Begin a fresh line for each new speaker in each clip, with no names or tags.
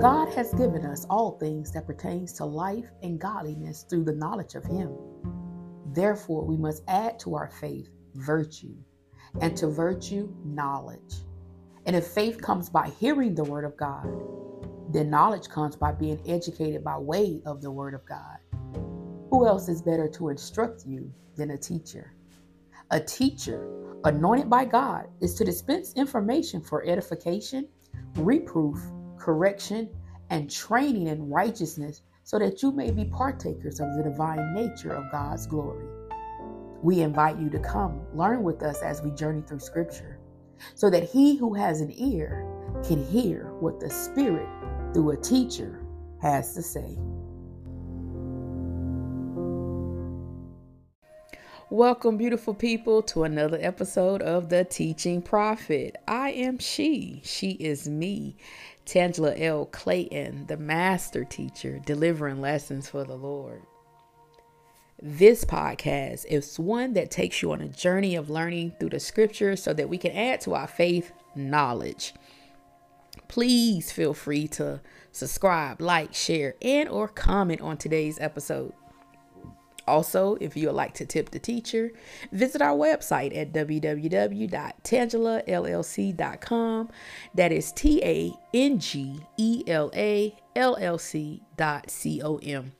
God has given us all things that pertains to life and godliness through the knowledge of him. Therefore, we must add to our faith virtue, and to virtue knowledge. And if faith comes by hearing the word of God, then knowledge comes by being educated by way of the word of God. Who else is better to instruct you than a teacher? A teacher, anointed by God, is to dispense information for edification, reproof, correction, and training in righteousness so that you may be partakers of the divine nature of God's glory. We invite you to come learn with us as we journey through Scripture so that he who has an ear can hear what the Spirit, through a teacher, has to say. Welcome, beautiful people, to another episode of The Teaching Prophet. I am she, she is me, Tangela L. Clayton, the master teacher, delivering lessons for the Lord. This podcast is one that takes you on a journey of learning through the scriptures so that we can add to our faith knowledge. Please feel free to subscribe, like, share, and or comment on today's episode. Also, if you would like to tip the teacher, visit our website at www.tangelallc.com. That is T A N G E L A L L C dot C O M.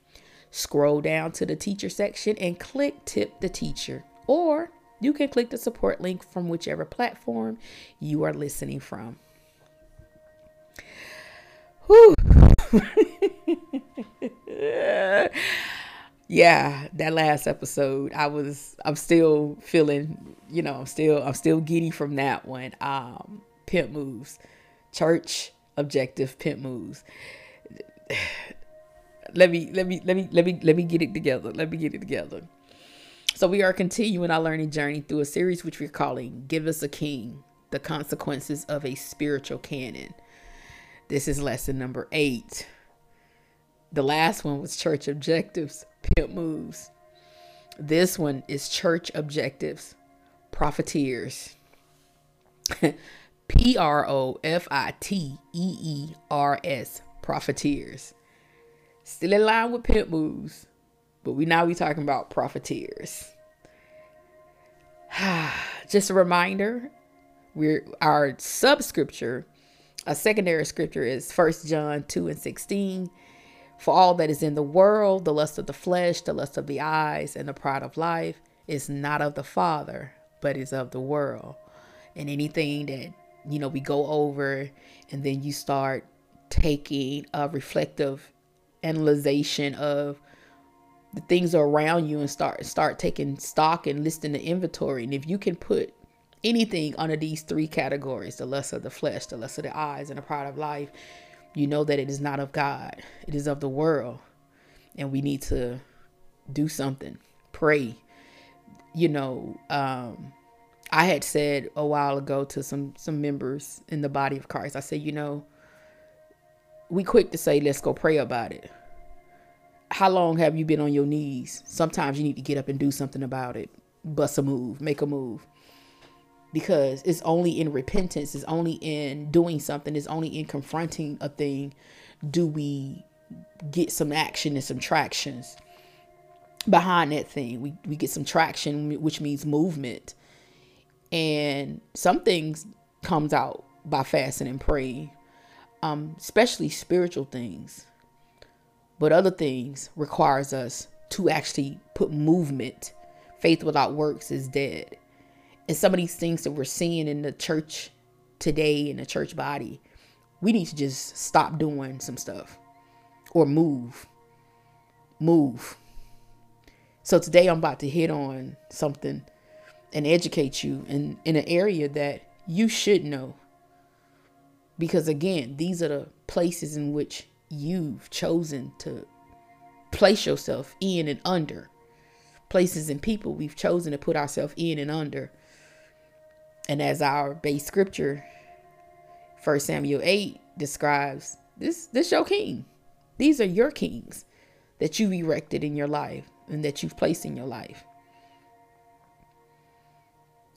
Scroll down to the teacher section and click tip the teacher, or you can click the support link from whichever platform you are listening from. Whew. yeah, that last episode, I was I'm still feeling, you know, I'm still I'm still giddy from that one. Um, pimp moves, church objective pimp moves. let me let me let me let me let me get it together. Let me get it together. So we are continuing our learning journey through a series which we're calling Give Us a King: The Consequences of a Spiritual Canon. This is lesson number 8. The last one was church objectives pimp moves. This one is church objectives, profiteers. P R O F I T E E R S, profiteers. Still in line with pimp moves, but we now we talking about profiteers. Just a reminder, we're our sub scripture, a secondary scripture is First John 2 and 16 for all that is in the world, the lust of the flesh, the lust of the eyes, and the pride of life is not of the Father, but is of the world. And anything that, you know, we go over and then you start taking a reflective analyzation of the things around you and start start taking stock and listing the inventory. And if you can put anything under these three categories, the lust of the flesh, the lust of the eyes, and the pride of life, you know that it is not of God, it is of the world. And we need to do something, pray. You know, um, I had said a while ago to some some members in the body of Christ, I said, you know, we quick to say, let's go pray about it. How long have you been on your knees? Sometimes you need to get up and do something about it. Bust a move, make a move because it's only in repentance, it's only in doing something, it's only in confronting a thing do we get some action and some tractions behind that thing. We we get some traction, which means movement. And some things comes out by fasting and praying, um, especially spiritual things. But other things requires us to actually put movement. Faith without works is dead and some of these things that we're seeing in the church today in the church body, we need to just stop doing some stuff or move. Move. So today I'm about to hit on something and educate you in, in an area that you should know. Because again, these are the places in which you've chosen to place yourself in and under. Places and people we've chosen to put ourselves in and under and as our base scripture, 1 Samuel 8 describes this this your king. These are your kings that you've erected in your life and that you've placed in your life.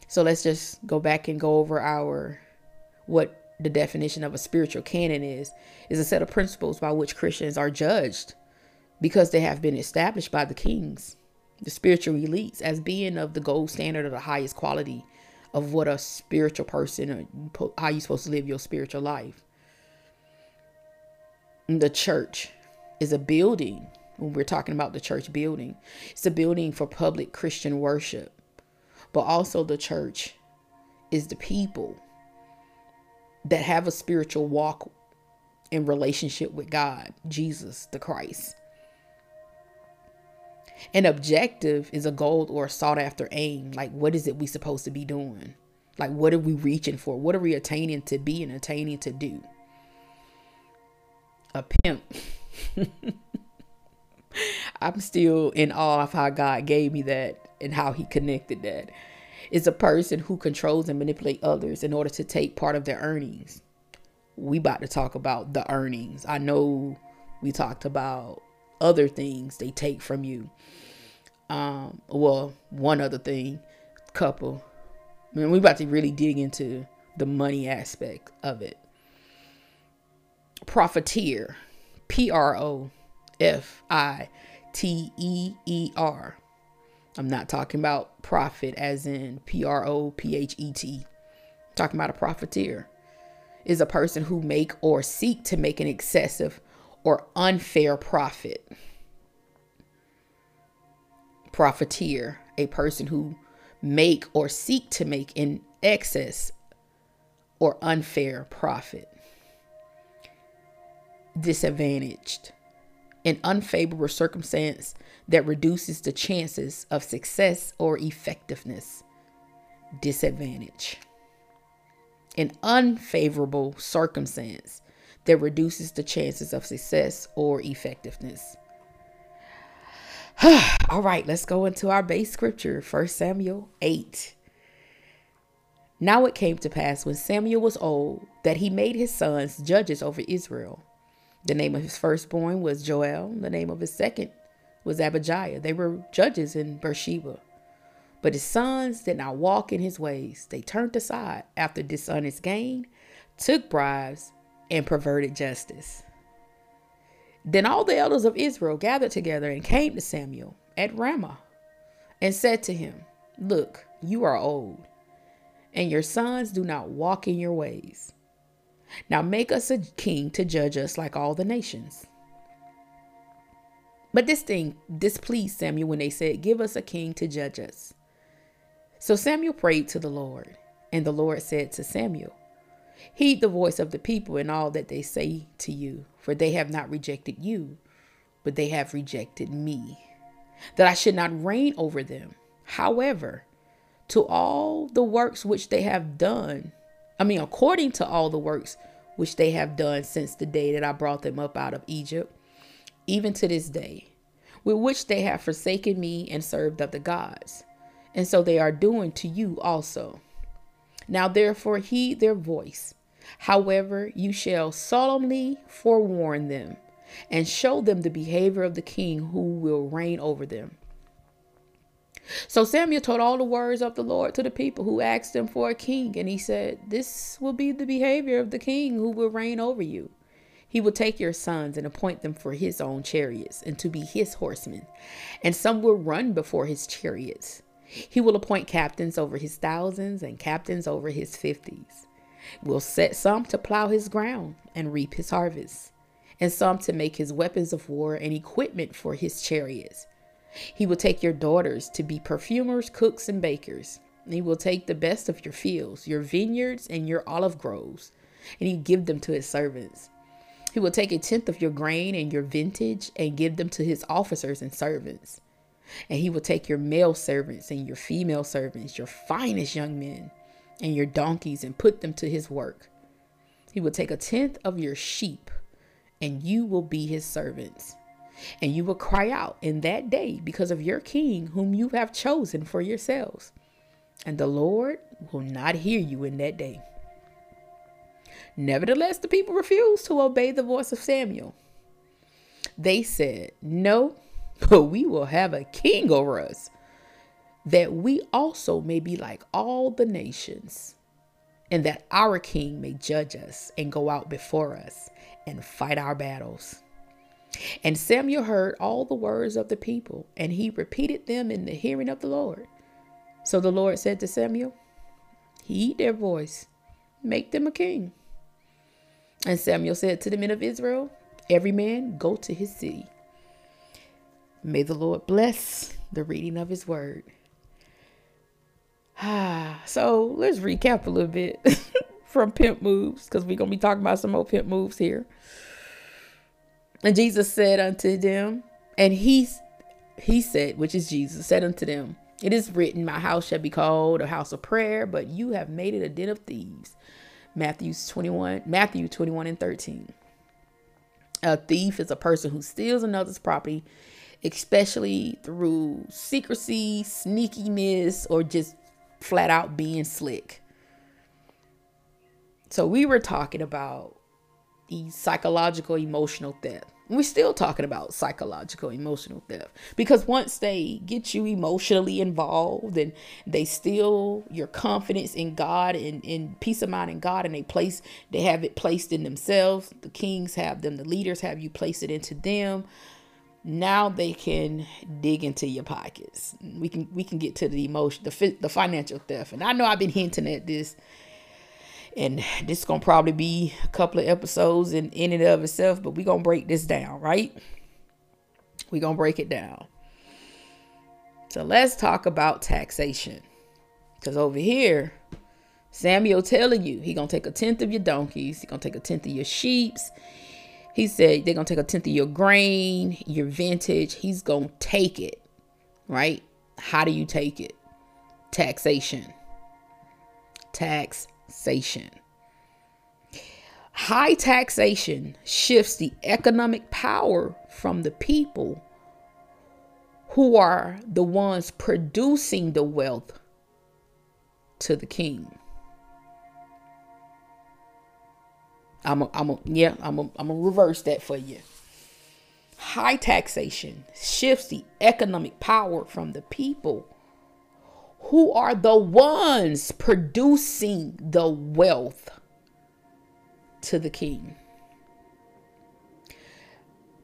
So let's just go back and go over our what the definition of a spiritual canon is is a set of principles by which Christians are judged because they have been established by the kings, the spiritual elites, as being of the gold standard of the highest quality of what a spiritual person uh, or how you're supposed to live your spiritual life. The church is a building. When we're talking about the church building, it's a building for public Christian worship, but also the church is the people that have a spiritual walk in relationship with God, Jesus the Christ. An objective is a goal or a sought after aim. Like, what is it we supposed to be doing? Like, what are we reaching for? What are we attaining to be and attaining to do? A pimp. I'm still in awe of how God gave me that and how He connected that. Is a person who controls and manipulates others in order to take part of their earnings. We about to talk about the earnings. I know we talked about other things they take from you. Um, well, one other thing, couple. I mean, we about to really dig into the money aspect of it. Profiteer, P R O F I T E E R. I'm not talking about profit as in P R O P H E T. Talking about a profiteer is a person who make or seek to make an excessive or unfair profit. Profiteer, a person who make or seek to make an excess or unfair profit. Disadvantaged, an unfavorable circumstance that reduces the chances of success or effectiveness. Disadvantage. An unfavorable circumstance that reduces the chances of success or effectiveness. All right, let's go into our base scripture, 1 Samuel 8. Now it came to pass when Samuel was old that he made his sons judges over Israel. The name of his firstborn was Joel, the name of his second was Abijah. They were judges in Beersheba. But his sons did not walk in his ways. They turned aside after dishonest gain, took bribes, and perverted justice. Then all the elders of Israel gathered together and came to Samuel at Ramah and said to him, Look, you are old, and your sons do not walk in your ways. Now make us a king to judge us like all the nations. But this thing displeased Samuel when they said, Give us a king to judge us. So Samuel prayed to the Lord, and the Lord said to Samuel, Heed the voice of the people in all that they say to you, for they have not rejected you, but they have rejected me, that I should not reign over them. However, to all the works which they have done, I mean, according to all the works which they have done since the day that I brought them up out of Egypt, even to this day, with which they have forsaken me and served other gods. And so they are doing to you also. Now therefore heed their voice. However, you shall solemnly forewarn them and show them the behavior of the king who will reign over them. So Samuel told all the words of the Lord to the people who asked him for a king, and he said, This will be the behavior of the king who will reign over you. He will take your sons and appoint them for his own chariots and to be his horsemen, and some will run before his chariots. He will appoint captains over his thousands and captains over his fifties. Will set some to plow his ground and reap his harvest, and some to make his weapons of war and equipment for his chariots. He will take your daughters to be perfumers, cooks, and bakers. he will take the best of your fields, your vineyards, and your olive groves, and he give them to his servants. He will take a tenth of your grain and your vintage and give them to his officers and servants. And he will take your male servants and your female servants, your finest young men, and your donkeys and put them to his work. He will take a tenth of your sheep, and you will be his servants. And you will cry out in that day because of your king, whom you have chosen for yourselves. And the Lord will not hear you in that day. Nevertheless, the people refused to obey the voice of Samuel. They said, No, but we will have a king over us, that we also may be like all the nations. and that our king may judge us and go out before us and fight our battles. And Samuel heard all the words of the people, and he repeated them in the hearing of the Lord. So the Lord said to Samuel, Heed their voice, make them a king. And Samuel said to the men of Israel, Every man go to his city. May the Lord bless the reading of his word. Ah, so let's recap a little bit from pimp moves because we're going to be talking about some more pimp moves here. And Jesus said unto them, and he he said, which is Jesus, said unto them, It is written, My house shall be called a house of prayer, but you have made it a den of thieves. Matthew 21, Matthew 21 and 13. A thief is a person who steals another's property, especially through secrecy, sneakiness, or just flat out being slick. So we were talking about the psychological emotional theft. We're still talking about psychological emotional theft because once they get you emotionally involved and they steal your confidence in God and in peace of mind in God and they place they have it placed in themselves. The kings have them, the leaders have you place it into them. Now they can dig into your pockets. We can we can get to the emotion, the the financial theft. And I know I've been hinting at this and this is gonna probably be a couple of episodes in, in and of itself but we're gonna break this down right we're gonna break it down so let's talk about taxation because over here samuel telling you he gonna take a tenth of your donkeys he gonna take a tenth of your sheeps he said they're gonna take a tenth of your grain your vintage he's gonna take it right how do you take it taxation taxation. High taxation shifts the economic power from the people who are the ones producing the wealth to the king. I'm a, I'm a, yeah, I'm a, I'm gonna reverse that for you. High taxation shifts the economic power from the people who are the ones producing the wealth to the king.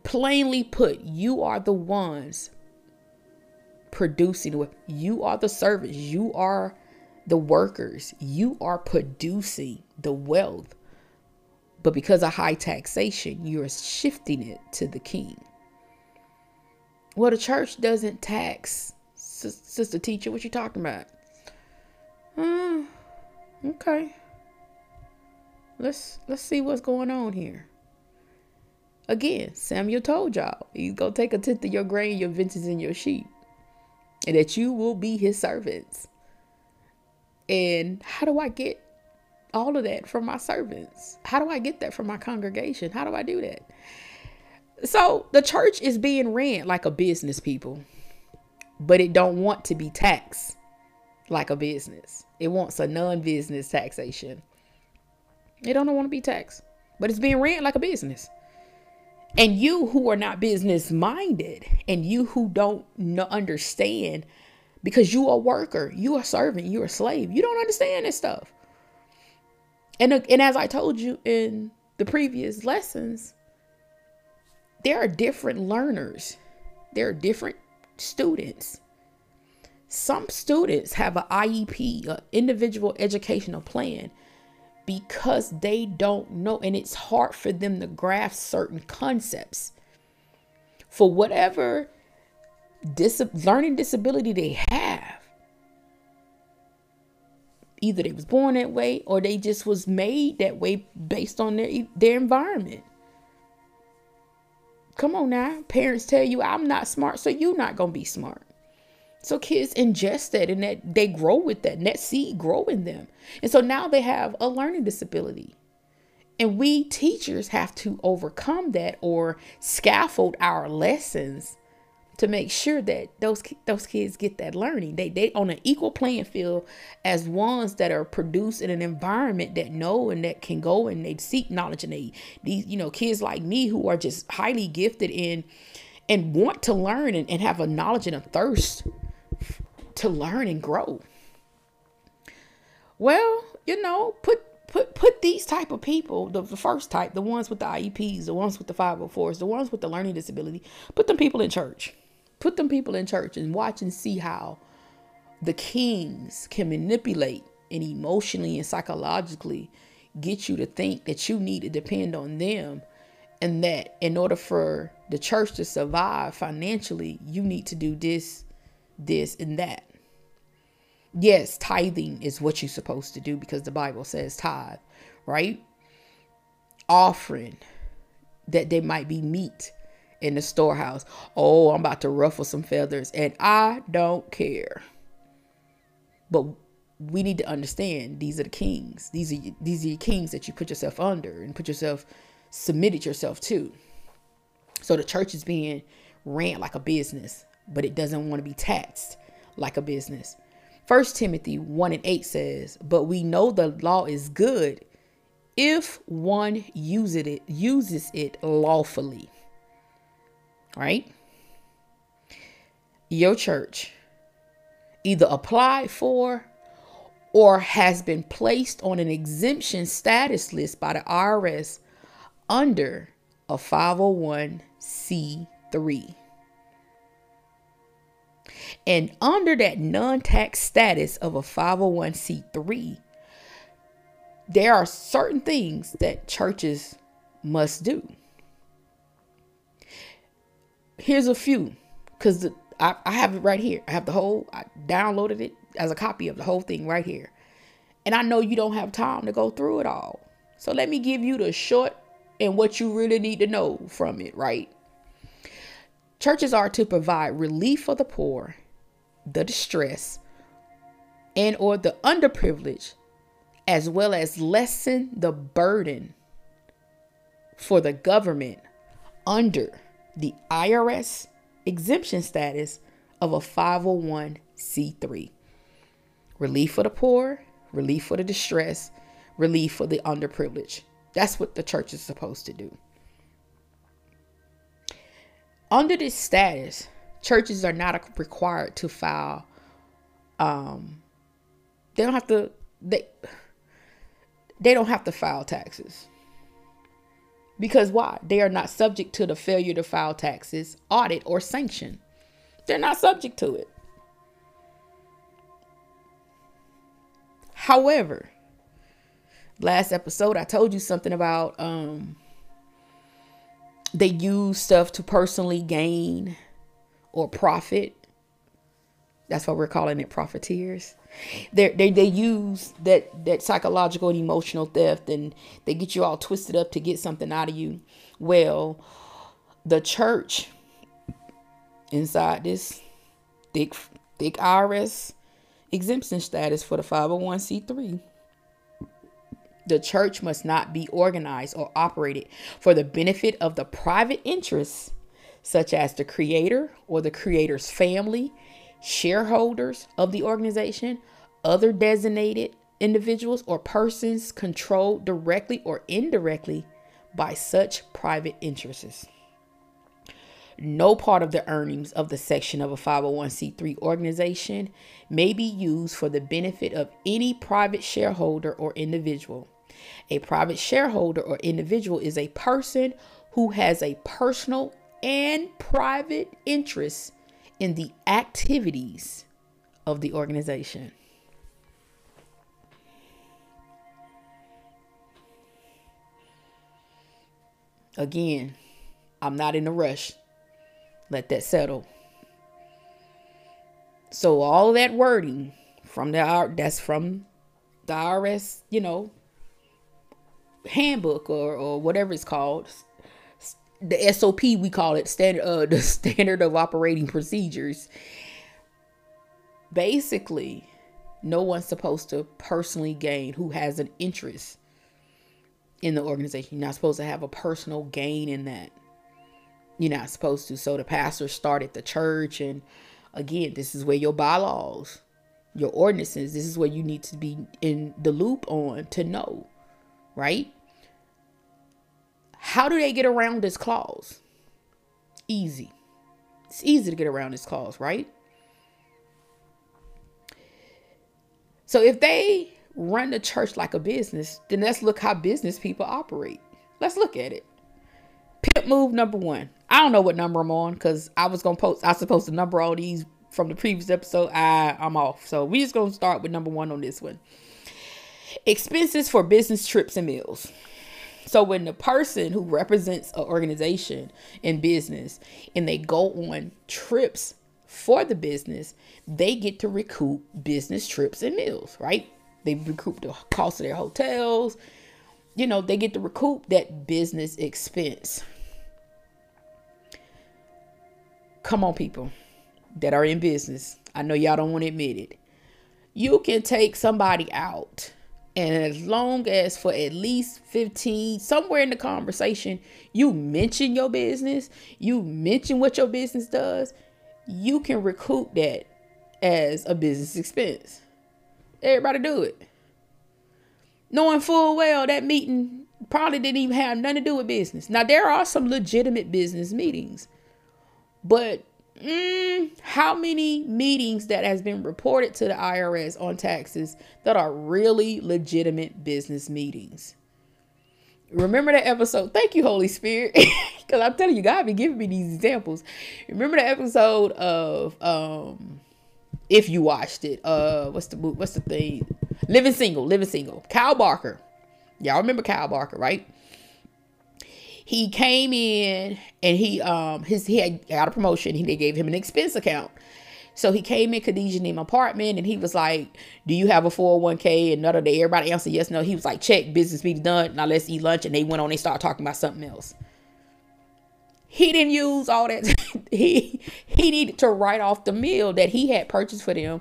Plainly put, you are the ones producing wealth. You are the servants. You are the workers. You are producing the wealth. But because of high taxation, you're shifting it to the king. Well, the church doesn't tax sister teacher, what you talking about? Hmm. Okay. Let's let's see what's going on here. Again, Samuel told y'all he's gonna take a tenth of your grain, your vintage, and your sheep, and that you will be his servants. And how do I get all of that from my servants? How do I get that from my congregation? How do I do that? So the church is being ran like a business, people but it don't want to be taxed like a business. It wants a non-business taxation. It don't want to be taxed, but it's being ran like a business. And you who are not business minded and you who don't know, understand because you are a worker, you are a servant, you're a slave. You don't understand this stuff. And, uh, and as I told you in the previous lessons, there are different learners. There are different students. Some students have an IEP, an individual educational plan, because they don't know, and it's hard for them to grasp certain concepts. For whatever dis- learning disability they have, either they was born that way or they just was made that way based on their their environment. Come on now. Parents tell you I'm not smart, so you're not to be smart. So kids ingest that and that they grow with that, and that seed grow in them. And so now they have a learning disability. And we teachers have to overcome that or scaffold our lessons to make sure that those those kids get that learning. They they on an equal playing field as ones that are produced in an environment that know and that can go and they seek knowledge and they these you know kids like me who are just highly gifted in and want to learn and, and have a knowledge and a thirst to learn and grow. Well, you know, put put put these type of people, the, the first type, the ones with the IEPs, the ones with the 504s, the ones with the learning disability, put them people in church. Put them people in church and watch and see how the kings can manipulate and emotionally and psychologically get you to think that you need to depend on them and that in order for the church to survive financially, you need to do this, this, and that. Yes, tithing is what you're supposed to do because the Bible says tithe, right? Offering that they might be meat in the storehouse. Oh, I'm about to ruffle some feathers, and I don't care. But we need to understand these are the kings. These are these are your kings that you put yourself under and put yourself submitted yourself to. So the church is being ran like a business, but it doesn't want to be taxed like a business. First Timothy 1 and 8 says, But we know the law is good if one uses it uses it lawfully. Right? Your church either applied for or has been placed on an exemption status list by the IRS under a 501c3. And under that non tax status of a 501c3, there are certain things that churches must do. Here's a few, because I, I have it right here. I have the whole, I downloaded it as a copy of the whole thing right here. And I know you don't have time to go through it all. So let me give you the short and what you really need to know from it, right? Churches are to provide relief for the poor, the distressed, and or the underprivileged, as well as lessen the burden for the government under the IRS exemption status of a 501c3. Relief for the poor, relief for the distressed, relief for the underprivileged. That's what the church is supposed to do. Under this status, churches are not required to file um they don't have to they they don't have to file taxes. Because why? They are not subject to the failure to file taxes, audit, or sanction. They're not subject to it. However, last episode I told you something about um they use stuff to personally gain or profit. That's why we're calling it profiteers. They they they use that that psychological and emotional theft, and they get you all twisted up to get something out of you. Well, the church inside this thick thick IRS exemption status for the 501c3 the church must not be organized or operated for the benefit of the private interests, such as the creator or the creator's family, shareholders of the organization, other designated individuals or persons controlled directly or indirectly by such private interests. No part of the earnings of the section of a 501c3 organization may be used for the benefit of any private shareholder or individual. A private shareholder or individual is a person who has a personal and private interest in the activities of the organization. Again, I'm not in a rush. Let that settle. So all that wording from the that's from the IRS, you know, handbook or, or whatever it's called the SOP we call it standard uh, the standard of operating procedures. Basically no one's supposed to personally gain who has an interest in the organization. You're not supposed to have a personal gain in that. You're not supposed to. So the pastor started the church and again this is where your bylaws your ordinances this is where you need to be in the loop on to know right how do they get around this clause? Easy. It's easy to get around this clause, right? So if they run the church like a business, then let's look how business people operate. Let's look at it. Pimp move number one. I don't know what number I'm on because I was gonna post. I was supposed to number all these from the previous episode. I I'm off. So we just gonna start with number one on this one. Expenses for business trips and meals. So when the person who represents an organization in business and they go on trips for the business, they get to recoup business trips and meals, right? They recoup the cost of their hotels. You know, they get to recoup that business expense. Come on, people that are in business. I know y'all don't want to admit it. You can take somebody out and as long as for at least 15, somewhere in the conversation, you mention your business, you mention what your business does, you can recoup that as a business expense. Everybody do it. Knowing full well that meeting probably didn't even have nothing to do with business. Now, there are some legitimate business meetings, but mm, how many meetings that has been reported to the IRS on taxes that are really legitimate business meetings? Remember that episode? Thank you, Holy Spirit, because I'm telling you, God be giving me these examples. Remember the episode of um, if you watched it, uh, what's the what's the thing? Living Single, Living Single. Kyle Barker, y'all remember Kyle Barker, right? He came in and he um his he had got a promotion. He they gave him an expense account. So he came in Khadijah in apartment and he was like, Do you have a 401k? And none of the everybody answered yes, no. He was like, check, business meeting done. Now let's eat lunch. And they went on, they started talking about something else. He didn't use all that. he he needed to write off the meal that he had purchased for them.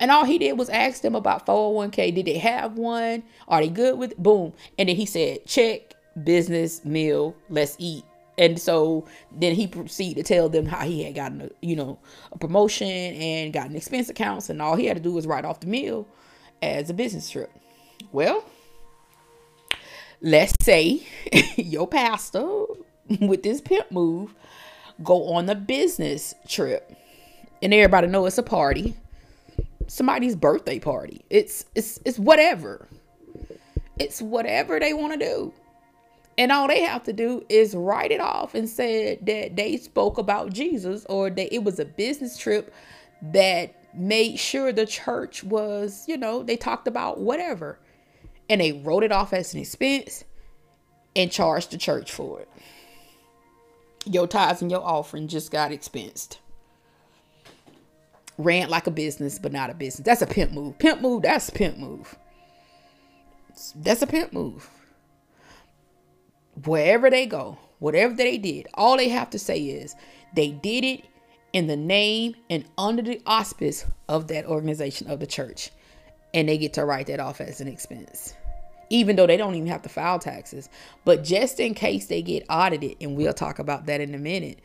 And all he did was ask them about 401k. Did they have one? Are they good with it? Boom. And then he said, check business meal, let's eat. And so then he proceeded to tell them how he had gotten a, you know, a promotion and gotten expense accounts, and all he had to do was write off the meal as a business trip. Well, let's say your pastor with this pimp move go on a business trip, and everybody know it's a party, somebody's birthday party. It's it's it's whatever. It's whatever they want to do. And all they have to do is write it off and say that they spoke about Jesus or that it was a business trip that made sure the church was, you know, they talked about whatever. And they wrote it off as an expense and charged the church for it. Your tithes and your offering just got expensed. Ran like a business, but not a business. That's a pimp move. Pimp move, that's a pimp move. That's a pimp move wherever they go, whatever they did, all they have to say is they did it in the name and under the auspice of that organization of the church. And they get to write that off as an expense. Even though they don't even have to file taxes. But just in case they get audited, and we'll talk about that in a minute,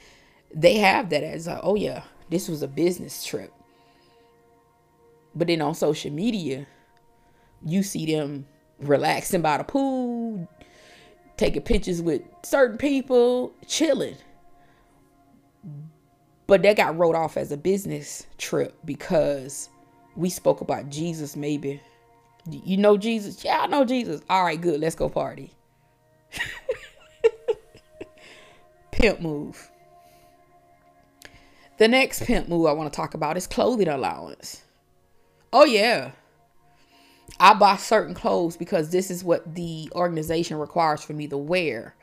they have that as a, oh yeah, this was a business trip. But then on social media, you see them relaxing by the pool, taking pictures with certain people, chilling. But that got wrote off as a business trip because we spoke about Jesus, maybe. You know Jesus? Yeah, I know Jesus. All right, good. Let's go party. pimp move. The next pimp move I want to talk about is clothing allowance. Oh, yeah. I buy certain clothes because this is what the organization requires for me to wear.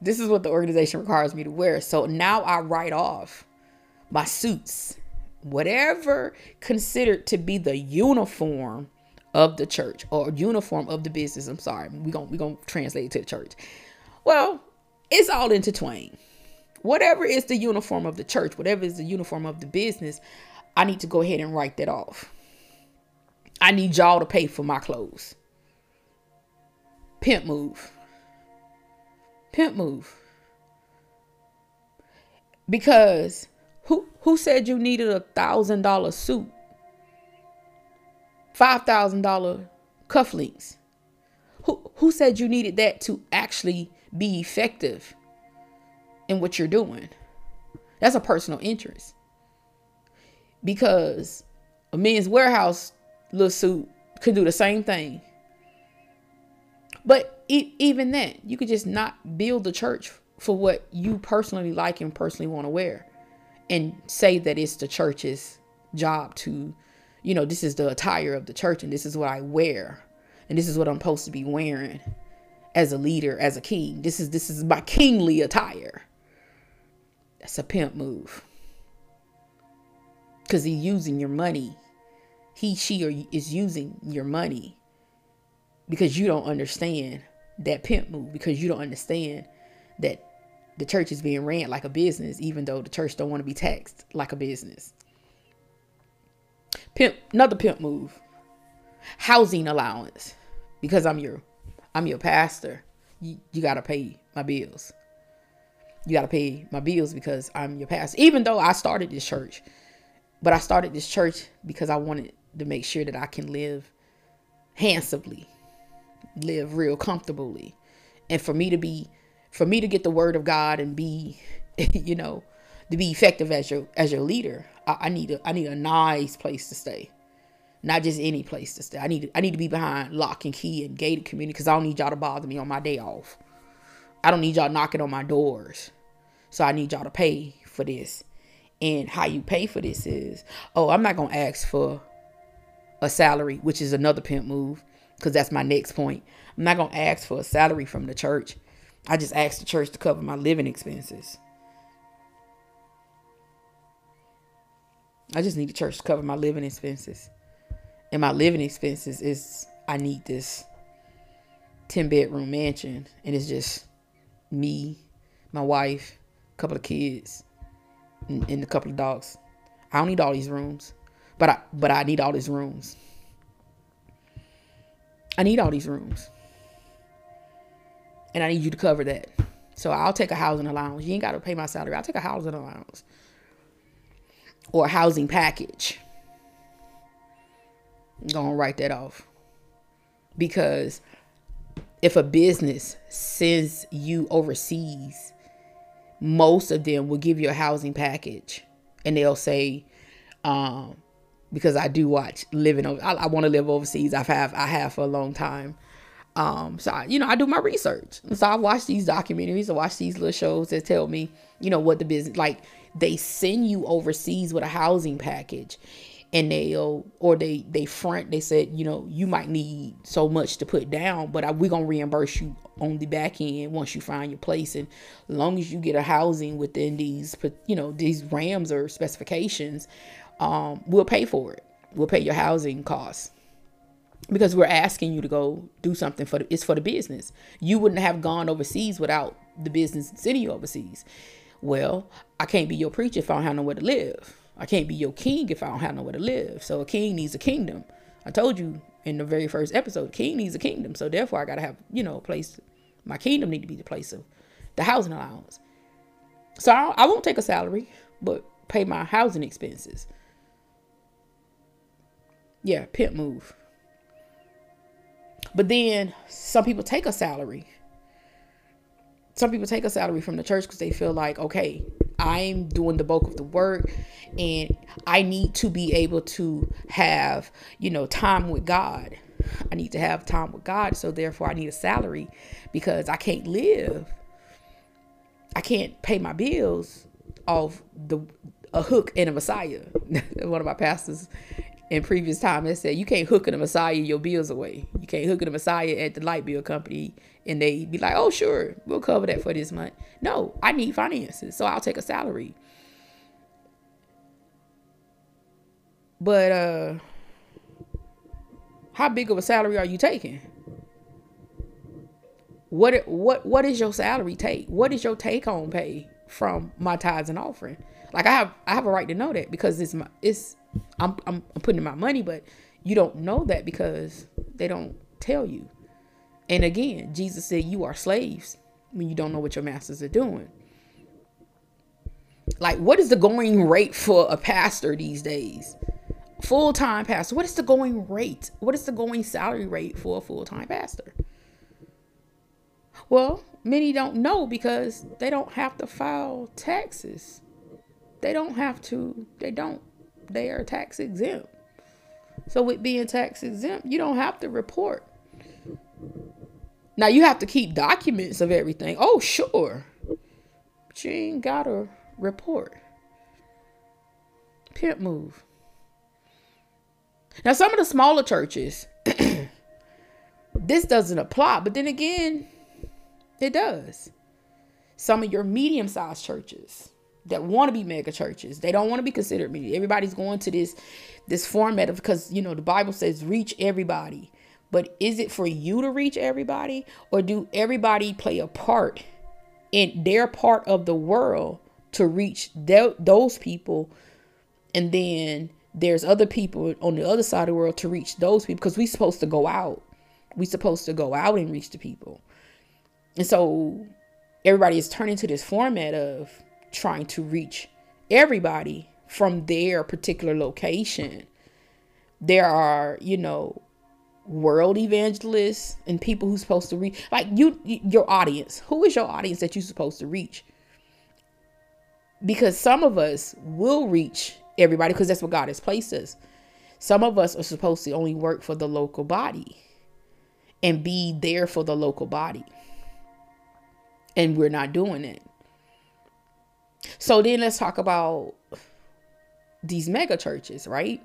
This is what the organization requires me to wear. So now I write off my suits, whatever considered to be the uniform of the church or uniform of the business. I'm sorry. We're going we to translate it to the church. Well, it's all intertwined. Whatever is the uniform of the church, whatever is the uniform of the business, I need to go ahead and write that off. I need y'all to pay for my clothes. Pimp move. Pimp move. Because who who said you needed a thousand dollar suit? Five thousand dollar cufflinks. Who who said you needed that to actually be effective in what you're doing? That's a personal interest because A Men's Wearhouse little suit could do the same thing. But e- even then, you could just not build the church for what you personally like and personally want to wear and say that it's the church's job to, you know, this is the attire of the church and this is what I wear and this is what I'm supposed to be wearing as a leader, as a king. This is this is my kingly attire. That's a pimp move. Cuz he's using your money. He she or is using your money. Because you don't understand that pimp move because you don't understand that the church is being ran like a business even though the church don't want to be taxed like a business. Pimp another pimp move. Housing allowance. Because i'm your i'm your pastor. You, you got to pay my bills. You got to pay my bills because i'm your pastor. Even though i started this church but i started this church because i wanted to make sure that i can live handsomely live real comfortably. And for me to be for me to get the word of god and be you know to be effective as your as your leader I, I, need a i need a nice place to stay. Not just any place to stay. I need i need to be behind lock and key and gated community because i don't need y'all to bother me on my day off. I don't need y'all knocking on my doors. So i need y'all to pay for this and how you pay for this is oh i'm not gonna ask for a salary which is another pimp move because that's my next point. I'm not going to ask for a salary from the church. I just ask the church to cover my living expenses. I just need the church to cover my living expenses. And my living expenses is I need this 10 bedroom mansion. And it's just me, my wife, a couple of kids, and, and a couple of dogs. I don't need all these rooms. But I but I need all these rooms. I need all these rooms. And I need you to cover that. So I'll take a housing allowance. You ain't got to pay my salary. I'll take a housing allowance or a housing package. I'm to write that off. Because if a business sends you overseas, most of them will give you a housing package and they'll say, um, because I do watch living over. I, I want to live overseas. I've have I have for a long time. Um, so I, you know, I do my research. So I watch these documentaries. I watch these little shows that tell me, you know, what the business like. They send you overseas with a housing package, and they'll or they they front. They said, you know, you might need so much to put down, but we're gonna reimburse you on the back end once you find your place. And as long as you get a housing within these, you know, these RAMs or specifications, um, we'll pay for it. We'll pay your housing costs because we're asking you to go do something for the, it's for the business. You wouldn't have gone overseas without the business sending you overseas. Well, I can't be your preacher if I don't have nowhere to live. I can't be your king if I don't have nowhere to live. So a king needs a kingdom. I told you in the very first episode, king needs a kingdom. So therefore, I gotta have you know a place. My kingdom need to be the place of the housing allowance. So I, I won't take a salary, but pay my housing expenses. Yeah, pimp move. But then some people take a salary. Some people take a salary from the church because they feel like, okay, I'm doing the bulk of the work and I need to be able to have, you know, time with God. I need to have time with God. So therefore, I need a salary because I can't live. I can't pay my bills off the a hook and a Messiah. One of my pastors in previous time that said you can't hook in a Messiah your bills away. You can't hook in a Messiah at the light bill company and they be like, oh sure, we'll cover that for this month. No, I need finances, so I'll take a salary. But uh how big of a salary are you taking? What what what is your salary take? What is your take home pay from my tithes and offering? Like I have I have a right to know that because it's my it's I'm, I'm, putting in my money, but you don't know that because they don't tell you. And again, Jesus said you are slaves when you don't know what your masters are doing. Like, what is the going rate for a pastor these days? Full time pastor. What is the going rate? What is the going salary rate for a full time pastor? Well, many don't know because they don't have to file taxes. They don't have to, they don't they are tax exempt. So with being tax exempt, you don't have to report. Now you have to keep documents of everything. Oh, sure. But you ain't gotta report. Pimp move. Now some of the smaller churches, this doesn't apply, but then again, it does. Some of your medium-sized churches that want to be mega churches, they don't want to be considered media. Everybody's going to this this format of because you know the Bible says reach everybody. But is it for you to reach everybody or do everybody play a part in their part of the world to reach th- those people? And then there's other people on the other side of the world to reach those people because we're supposed to go out. We're supposed to go out and reach the people. And so everybody is turning to this format of trying to reach everybody from their particular location. There are you know world evangelists and people who's supposed to reach like you your audience. Who is your audience that you're supposed to reach? Because some of us will reach everybody because that's what god has placed us. Some of us are supposed to only work for the local body and be there for the local body. And we're not doing it. So then let's talk about these mega churches right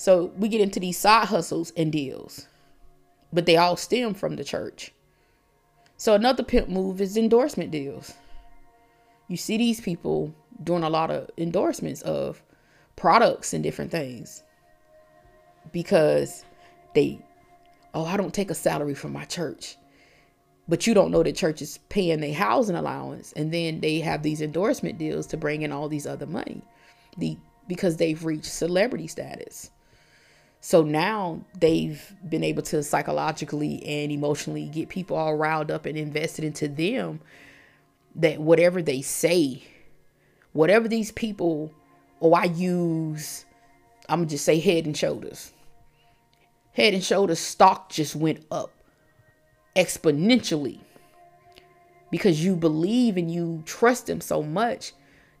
so we get into these side hustles and deals, but they all stem from the church. So another pimp move is endorsement deals. You see these people doing a lot of endorsements of products and different things because they, oh, I don't take a salary from my church. But you don't know that church is paying their housing allowance, and then they have these endorsement deals to bring in all these other money, the because they've reached celebrity status. So now they've been able to psychologically and emotionally get people all riled up and invested into them that whatever they say, whatever these people, or I use, I'm just say head and shoulders. Head and shoulders stock just went up exponentially because you believe and you trust them so much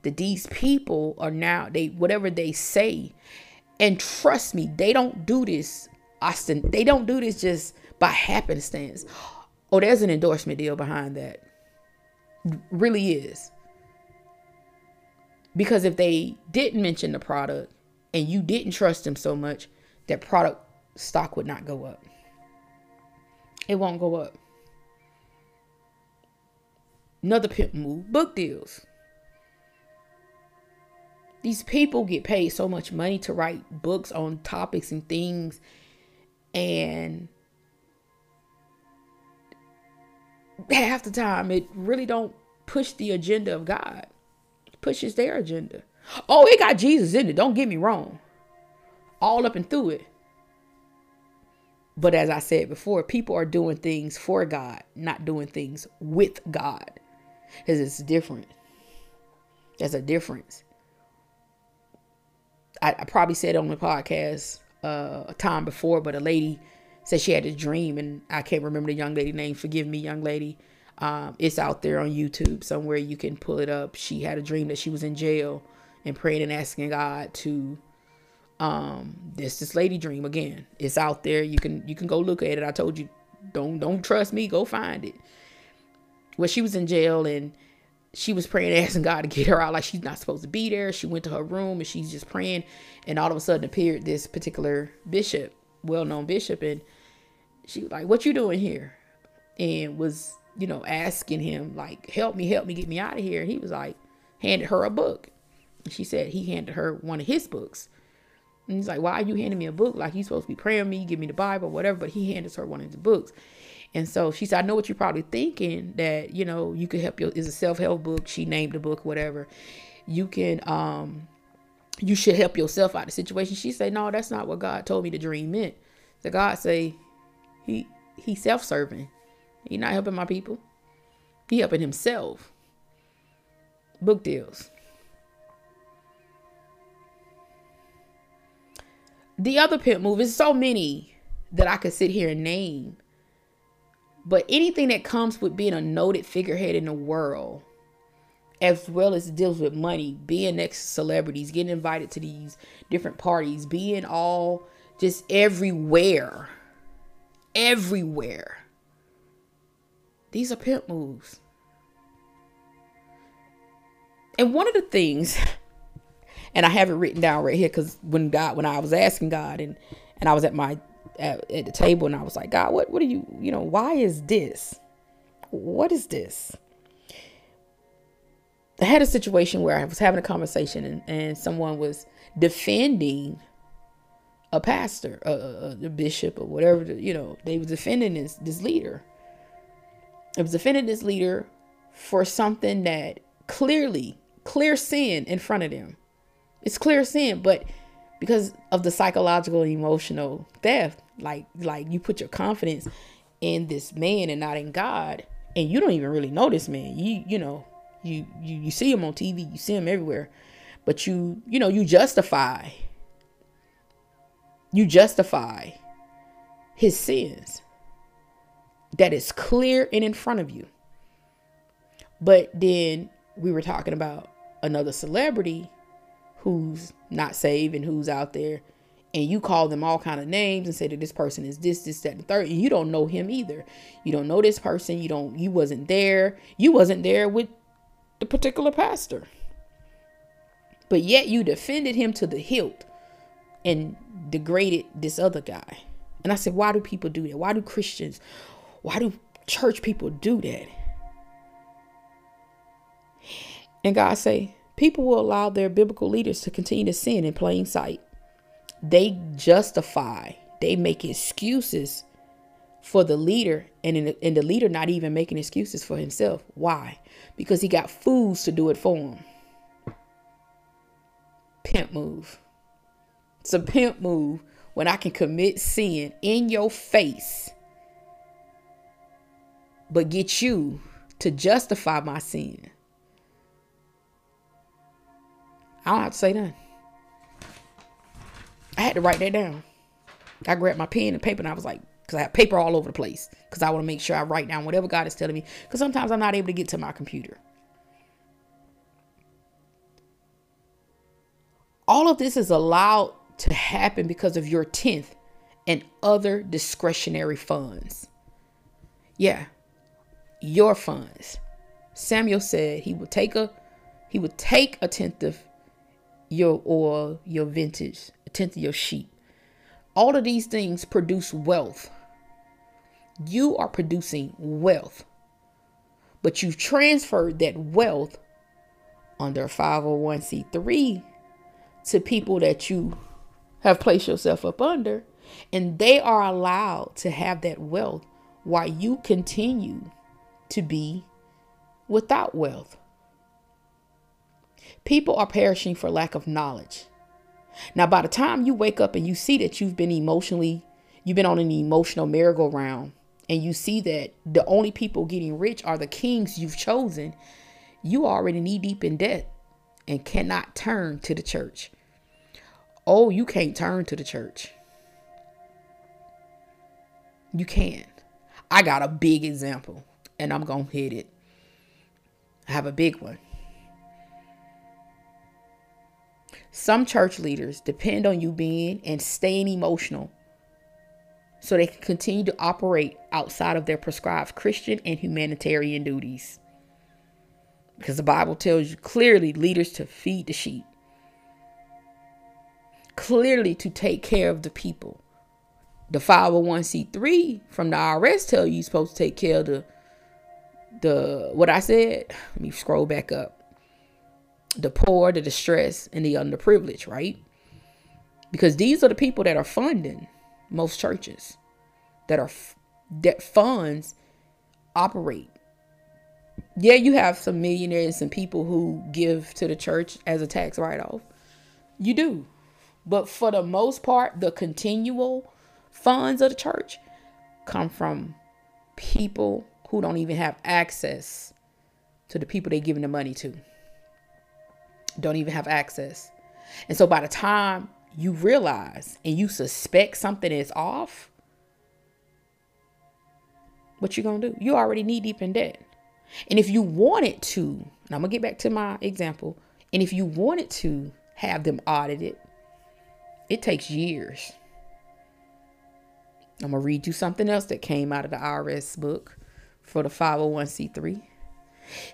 that these people are now they whatever they say and trust me, they don't do this, Austin. They don't do this just by happenstance. Oh, there's an endorsement deal behind that. Really is. Because if they didn't mention the product and you didn't trust them so much, that product stock would not go up. It won't go up. Another pimp move book deals. These people get paid so much money to write books on topics and things and half the time it really don't push the agenda of God. It pushes their agenda. Oh, it got Jesus in it. Don't get me wrong. All up and through it. But as I said before, people are doing things for God, not doing things with God. Because it's different. There's a difference. I, I probably said on the podcast uh, a time before, but a lady said she had a dream, and I can't remember the young lady name. Forgive me, young lady. Um, it's out there on YouTube somewhere. You can pull it up. She had a dream that she was in jail and praying and asking God to um this this lady dream again. It's out there. You can you can go look at it. I told you don't don't trust me. Go find it. Well, she was in jail and she was praying, asking God to get her out. Like she's not supposed to be there. She went to her room and she's just praying. And all of a sudden appeared this particular bishop, well-known bishop, and she was like, "What you doing here?" And was you know asking him like, "Help me, help me, get me out of here." And he was like, handed her a book. And she said he handed her one of his books. And he's like, "Why are you handing me a book? Like you supposed to be praying me, give me the Bible, whatever." But he handed her one of the books. And so she said, I know what you're probably thinking that, you know, you could help your is a self-help book. She named the book, whatever. You can um you should help yourself out of the situation. She said, No, that's not what God told me the dream meant. The God say he he's self-serving. He not helping my people. He helping himself. Book deals. The other pimp move is so many that I could sit here and name but anything that comes with being a noted figurehead in the world, as well as deals with money, being next to celebrities, getting invited to these different parties, being all just everywhere. Everywhere. These are pimp moves. And one of the things, and I have it written down right here because when God, when I was asking God and and I was at my at, at the table and I was like, God, what what are you, you know, why is this? What is this? I had a situation where I was having a conversation and, and someone was defending a pastor, a, a, bishop, or whatever. You know, they were defending this this leader. It was defending this leader for something that clearly, clear sin in front of them. It's clear sin, but because of the psychological and emotional theft, like like you put your confidence in this man and not in God, and you don't even really know this man. You you know you you you see him on TV, you see him everywhere, but you you know you justify you justify his sins that is clear and in front of you. But then we were talking about another celebrity who's not saved and who's out there and you call them all kind of names and say that this person is this this that and third and you don't know him either. You don't know this person. You don't you wasn't there. You wasn't there with the particular pastor. But yet you defended him to the hilt and degraded this other guy. And i said why do people do that? Why do christians why do church people do that? And god say people will allow their biblical leaders to continue to sin in plain sight they justify, they make excuses for the leader, and, in and the leader not even making excuses for himself. Why? Because he got fools to do it for him. Pimp move. It's a pimp move when I can commit sin in your face, but get you to justify my sin. I don't have to say nothing. I had to write that down. I grabbed my pen and paper and I was like, because I have paper all over the place. Because I want to make sure I write down whatever God is telling me. Because sometimes I'm not able to get to my computer. All of this is allowed to happen because of your 10th and other discretionary funds. Yeah, your funds. Samuel said he would take a he would take a tenth of your oil, your vintage, a tenth of your sheep. All of these things produce wealth. You are producing wealth, but you've transferred that wealth under 501c3 to people that you have placed yourself up under, and they are allowed to have that wealth while you continue to be without wealth. People are perishing for lack of knowledge. Now, by the time you wake up and you see that you've been emotionally, you've been on an emotional merry-go-round, and you see that the only people getting rich are the kings you've chosen, you are already knee deep in debt and cannot turn to the church. Oh, you can't turn to the church. You can. I got a big example and I'm going to hit it. I have a big one. Some church leaders depend on you being and staying emotional so they can continue to operate outside of their prescribed Christian and humanitarian duties. Because the Bible tells you clearly leaders to feed the sheep, clearly to take care of the people. The 501c3 from the IRS tell you you're supposed to take care of the the what I said. Let me scroll back up the poor, the distressed, and the underprivileged, right? Because these are the people that are funding most churches that are that funds operate. Yeah, you have some millionaires and people who give to the church as a tax write-off. You do. But for the most part, the continual funds of the church come from people who don't even have access to the people they're giving the money to don't even have access. And so by the time you realize and you suspect something is off, what you gonna do? You already knee deep in debt. And if you wanted to, and I'm gonna get back to my example. And if you wanted to have them audited, it takes years. I'm gonna read you something else that came out of the IRS book for the 501c3.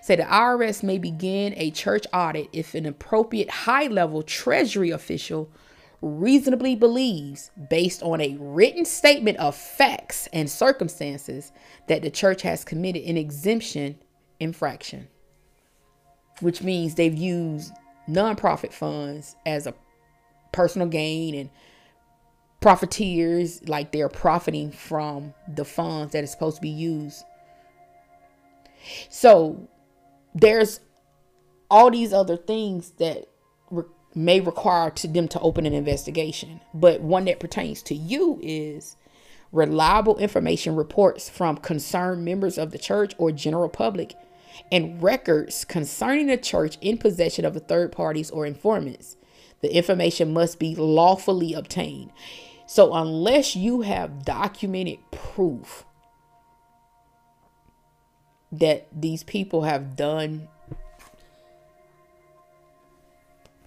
Say the IRS may begin a church audit if an appropriate high level treasury official reasonably believes, based on a written statement of facts and circumstances, that the church has committed an exemption infraction, which means they've used nonprofit funds as a personal gain and profiteers, like they're profiting from the funds that is supposed to be used. So there's all these other things that re- may require to them to open an investigation, but one that pertains to you is reliable information reports from concerned members of the church or general public and records concerning the church in possession of third parties or informants. The information must be lawfully obtained. So, unless you have documented proof that these people have done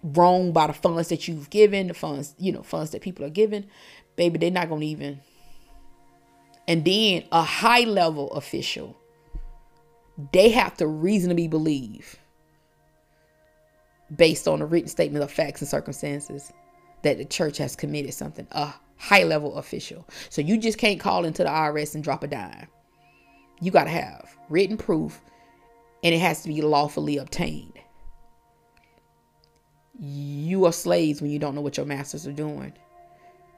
wrong by the funds that you've given, the funds, you know, funds that people are given, baby, they're not going to even. And then a high level official, they have to reasonably believe, based on a written statement of facts and circumstances, that the church has committed something. A high level official. So you just can't call into the IRS and drop a dime. You got to have written proof and it has to be lawfully obtained. You are slaves when you don't know what your masters are doing.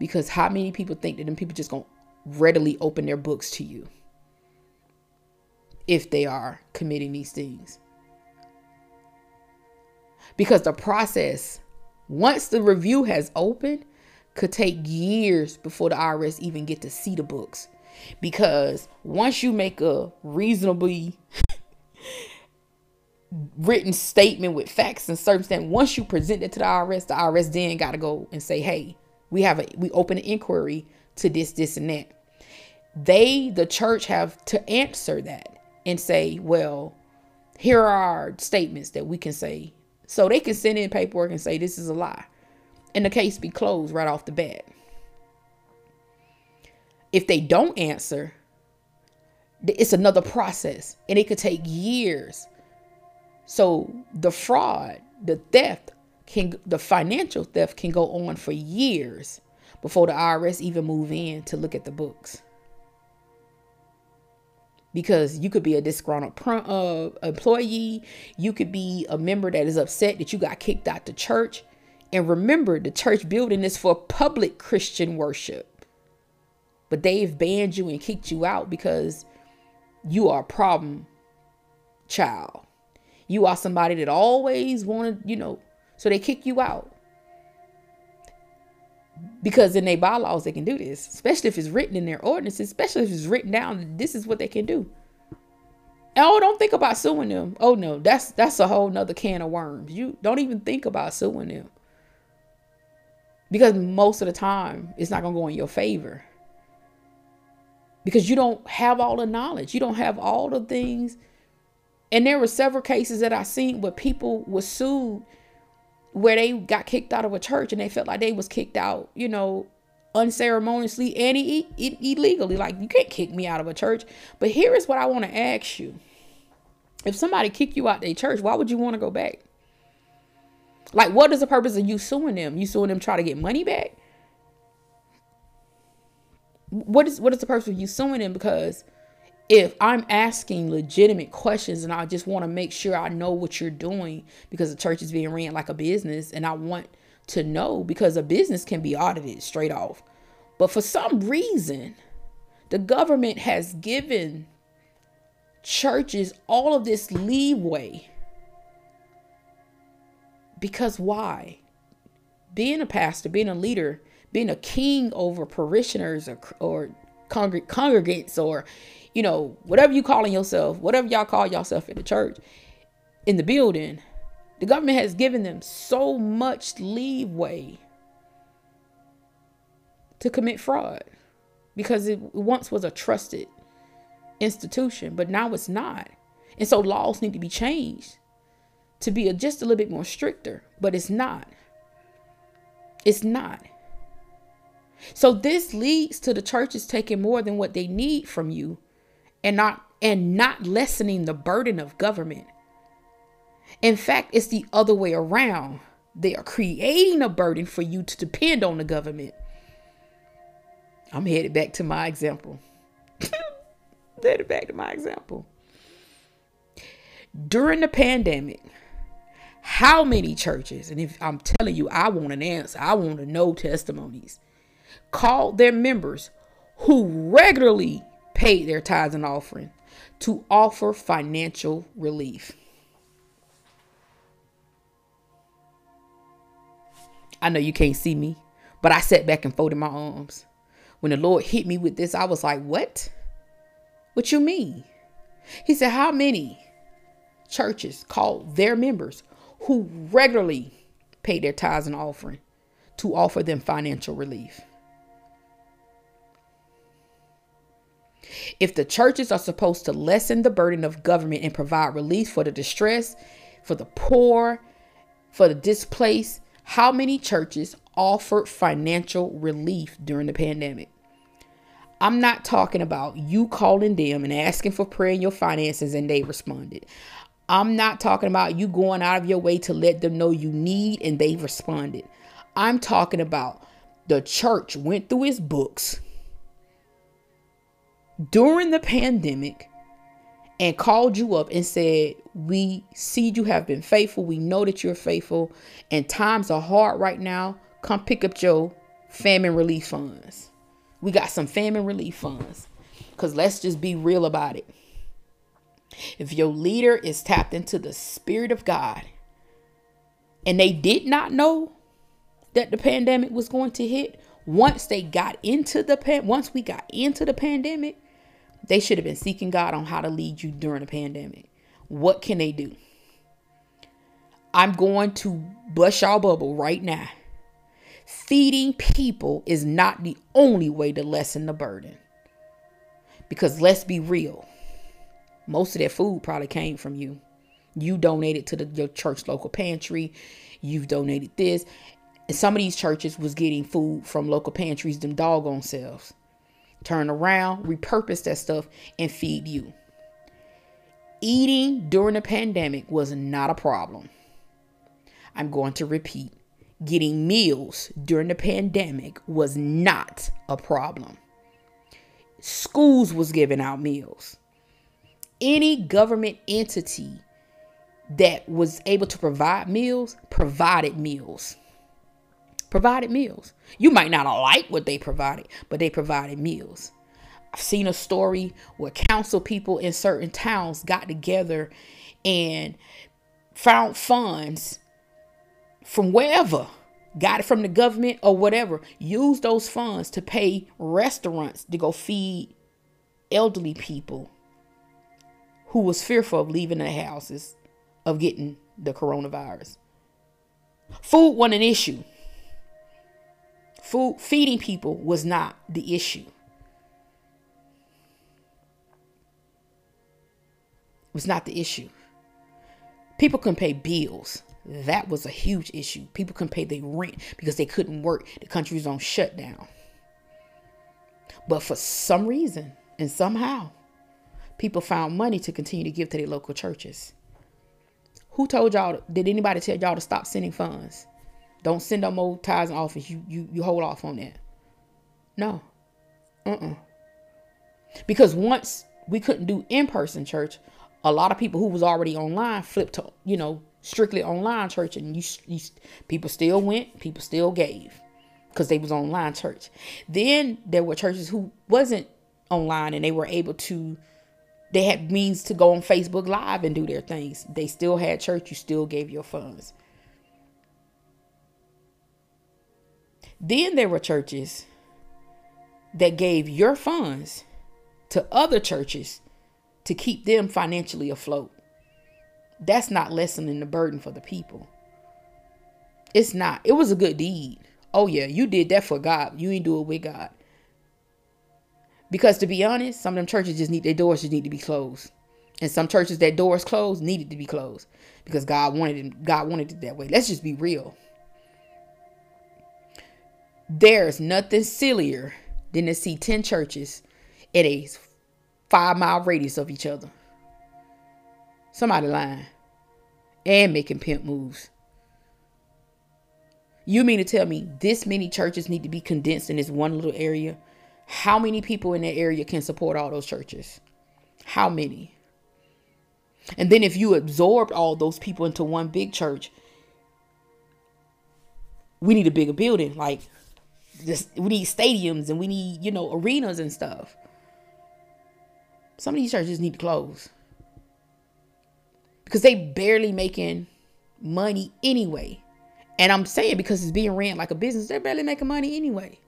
Because how many people think that them people just going to readily open their books to you if they are committing these things? Because the process, once the review has opened, could take years before the IRS even get to see the books. Because once you make a reasonably written statement with facts and circumstances, once you present it to the IRS, the IRS then got to go and say, hey, we have a we open an inquiry to this, this, and that. They, the church, have to answer that and say, well, here are our statements that we can say. So they can send in paperwork and say this is a lie and the case be closed right off the bat. If they don't answer, it's another process and it could take years. So the fraud, the theft can the financial theft can go on for years before the IRS even move in to look at the books. Because you could be a disgruntled uh, employee, you could be a member that is upset that you got kicked out the church, and remember, the church building is for public Christian worship. But they've banned you and kicked you out because you are a problem child. You are somebody that always wanted, you know, so they kick you out. Because in their bylaws, they can do this, especially if it's written in their ordinances, especially if it's written down, this is what they can do. Oh, don't think about suing them. Oh no, that's that's a whole nother can of worms. You don't even think about suing them because most of the time it's not going to go in your favor because you don't have all the knowledge. You don't have all the things. And there were several cases that i seen where people were sued where they got kicked out of a church and they felt like they was kicked out you know unceremoniously and e- e- illegally. Like you can't kick me out of a church. But here is what i want to ask you. If somebody kick you out of their church why would you want to go back? Like, what is the purpose of you suing them? You suing them try to get money back? What is what is the purpose of you suing them? Because if I'm asking legitimate questions and I just want to make sure I know what you're doing because the church is being ran like a business and I want to know because a business can be audited straight off. But for some reason, the government has given churches all of this leeway because why? Being a pastor, being a leader, being a king over parishioners or, or congreg- congregants or, you know, whatever you calling yourself, whatever y'all call yourself in the church, in the building, the government has given them so much leeway to commit fraud because it once was a trusted institution, but now it's not. And so laws need to be changed to be a, just a little bit more stricter, but it's not. It's not. So this leads to the churches taking more than what they need from you and not and not lessening the burden of government. In fact, it's the other way around. They are creating a burden for you to depend on the government. I'm headed back to my example. headed back to my example. During the pandemic, how many churches, and if I'm telling you, I want an answer, I want to know testimonies, called their members who regularly paid their tithes and offering to offer financial relief. I know you can't see me, but I sat back and folded my arms. When the Lord hit me with this, I was like, What? What you mean? He said, How many churches called their members who regularly pay their tithes and offering to offer them financial relief? If the churches are supposed to lessen the burden of government and provide relief for the distressed, for the poor, for the displaced, how many churches offered financial relief during the pandemic? I'm not talking about you calling them and asking for prayer in your finances and they responded. I'm not talking about you going out of your way to let them know you need and they responded. I'm talking about the church went through its books during the pandemic and called you up and said, We see you have been faithful. We know that you're faithful, and times are hard right now. Come pick up your famine relief funds. We got some famine relief funds. Because let's just be real about it. If your leader is tapped into the Spirit of God and they did not know that the pandemic was going to hit, once they got into the pan, once we got into the pandemic, they should have been seeking God on how to lead you during a pandemic. What can they do? I'm going to bust y'all bubble right now. Feeding people is not the only way to lessen the burden. Because let's be real, most of that food probably came from you. You donated to the, your church local pantry. You've donated this. And some of these churches was getting food from local pantries, them doggone selves turn around, repurpose that stuff, and feed you. Eating during the pandemic was not a problem. I'm going to repeat getting meals during the pandemic was not a problem. Schools was giving out meals. Any government entity that was able to provide meals provided meals provided meals. You might not like what they provided, but they provided meals. I've seen a story where council people in certain towns got together and found funds from wherever, got it from the government or whatever, used those funds to pay restaurants to go feed elderly people who was fearful of leaving their houses of getting the coronavirus. Food wasn't an issue. Food feeding people was not the issue. It was not the issue. People couldn't pay bills. That was a huge issue. People couldn't pay their rent because they couldn't work. The country was on shutdown. But for some reason and somehow, people found money to continue to give to their local churches. Who told y'all? Did anybody tell y'all to stop sending funds? Don't send them more tithes and office. You you you hold off on that. No. Uh-uh. Because once we couldn't do in-person church, a lot of people who was already online flipped to, you know, strictly online church and you, you people still went, people still gave because they was online church. Then there were churches who wasn't online and they were able to they had means to go on Facebook live and do their things. They still had church, you still gave your funds. Then there were churches that gave your funds to other churches to keep them financially afloat. That's not lessening the burden for the people. It's not. It was a good deed. Oh, yeah, you did that for God. You ain't do it with God. Because to be honest, some of them churches just need their doors just need to be closed. And some churches that doors closed needed to be closed because God wanted it, God wanted it that way. Let's just be real. There's nothing sillier than to see 10 churches at a five mile radius of each other. Somebody lying and making pimp moves. You mean to tell me this many churches need to be condensed in this one little area? How many people in that area can support all those churches? How many? And then if you absorbed all those people into one big church, we need a bigger building. Like this, we need stadiums and we need, you know, arenas and stuff. Some of these churches need to close. Because they barely making money anyway. And I'm saying because it's being ran like a business, they're barely making money anyway.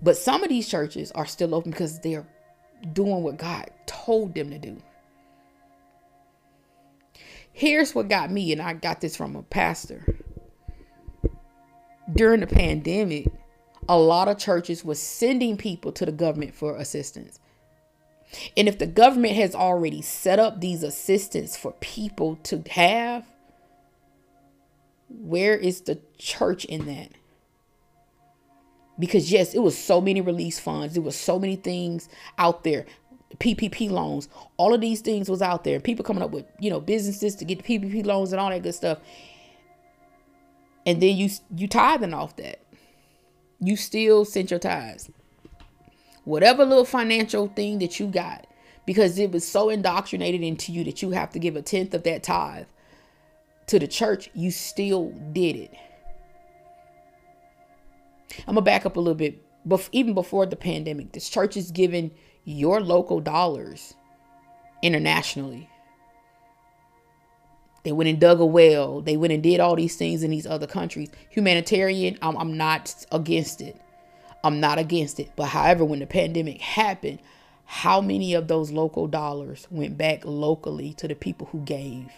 But some of these churches are still open because they're doing what God told them to do. Here's what got me, and I got this from a pastor. During the pandemic, a lot of churches were sending people to the government for assistance. And if the government has already set up these assistance for people to have, where is the church in that? Because yes, it was so many release funds. There was so many things out there. PPP loans, all of these things was out there. People coming up with, you know, businesses to get the PPP loans and all that good stuff. And then you you tithing off that. You still sent your tithes. Whatever little financial thing that you got, because it was so indoctrinated into you that you have to give a tenth of that tithe to the church, you still did it. I'm gonna back up a little bit. But even before the pandemic, this church is giving your local dollars internationally. They went and dug a well. They went and did all these things in these other countries. Humanitarian, I'm, I'm not against it. I'm not against it. But however, when the pandemic happened, how many of those local dollars went back locally to the people who gave?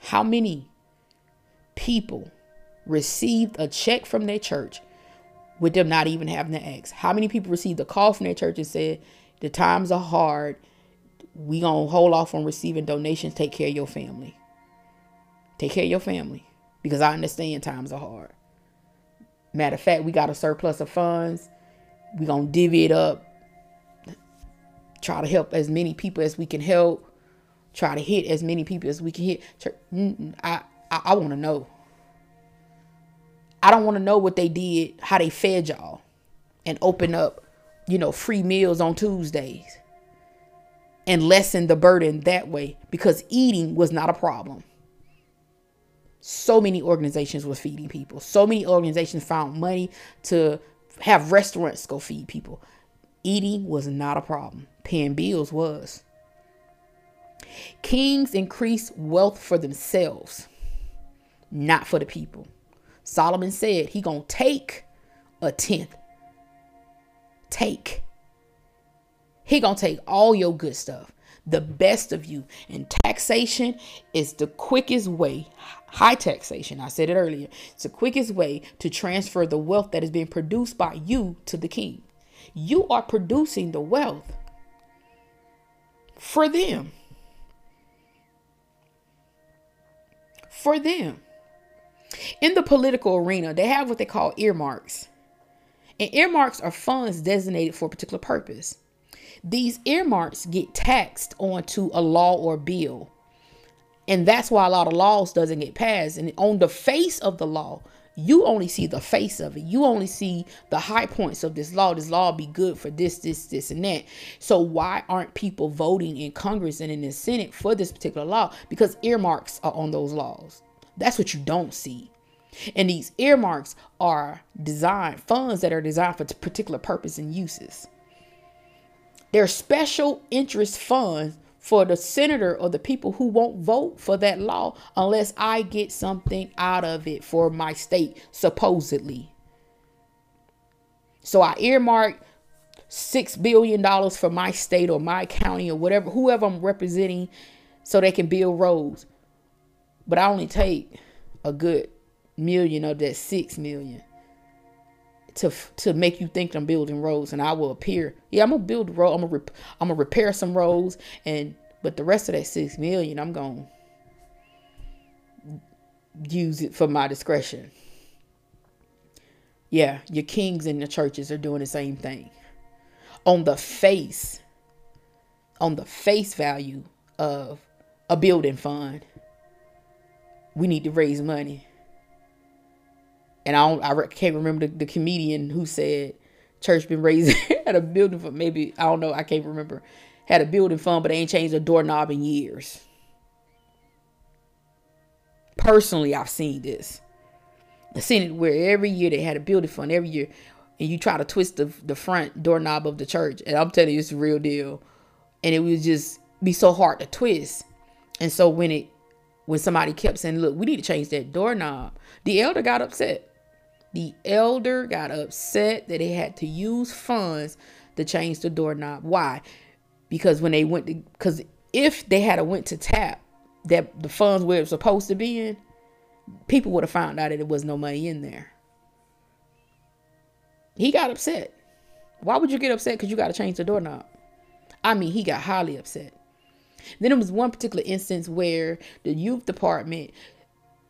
How many people received a check from their church with them not even having to ask? How many people received a call from their church and said, The times are hard. We gonna hold off on receiving donations. Take care of your family. Take care of your family. Because I understand times are hard. Matter of fact, we got a surplus of funds. We gonna divvy it up. Try to help as many people as we can help try to hit as many people as we can hit. I I, I want to know. I don't want to know what they did, how they fed y'all, and open up, you know, free meals on Tuesdays, and lessen the burden that way because eating was not a problem. So many organizations were feeding people. So many organizations found money to have restaurants go feed people. Eating was not a problem. Paying bills was. Kings increase wealth for themselves, not for the people. Solomon said he gonna take a tenth. Take. He gonna take all your good stuff, the best of you. And taxation is the quickest way, high taxation, I said it earlier, it's the quickest way to transfer the wealth that is being produced by you to the king. You are producing the wealth for them. for them. In the political arena, they have what they call earmarks. And earmarks are funds designated for a particular purpose. These earmarks get taxed onto a law or bill. And that's why a lot of laws doesn't get passed. And on the face of the law, you only see the face of it. You only see the high points of this law. This law be good for this, this, this, and that. So why aren't people voting in Congress and in the Senate for this particular law? Because earmarks are on those laws. That's what you don't see. And these earmarks are designed, funds that are designed for particular purpose and uses. They're special interest funds for the senator or the people who won't vote for that law unless I get something out of it for my state, supposedly. So I earmark six billion dollars for my state or my county or whatever, whoever I'm representing, so they can build roads. But I only take a good million of that six million. To to make you think I'm building roads, and I will appear. Yeah, I'm gonna build a road. I'm gonna rep- I'm gonna repair some roads, and but the rest of that six million, I'm gonna use it for my discretion. Yeah, your kings and the churches are doing the same thing. On the face, on the face value of a building fund, we need to raise money. And I don't, I can't remember the, the comedian who said church been raising at a building fund. Maybe I don't know. I can't remember. Had a building fund, but they ain't changed a doorknob in years. Personally, I've seen this. I've seen it where every year they had a building fund every year, and you try to twist the the front doorknob of the church, and I'm telling you, it's a real deal. And it would just be so hard to twist. And so when it when somebody kept saying, "Look, we need to change that doorknob," the elder got upset. The elder got upset that they had to use funds to change the doorknob. Why? Because when they went to, because if they had a went to tap that the funds where it was supposed to be in, people would have found out that there was no money in there. He got upset. Why would you get upset? Because you got to change the doorknob. I mean, he got highly upset. Then there was one particular instance where the youth department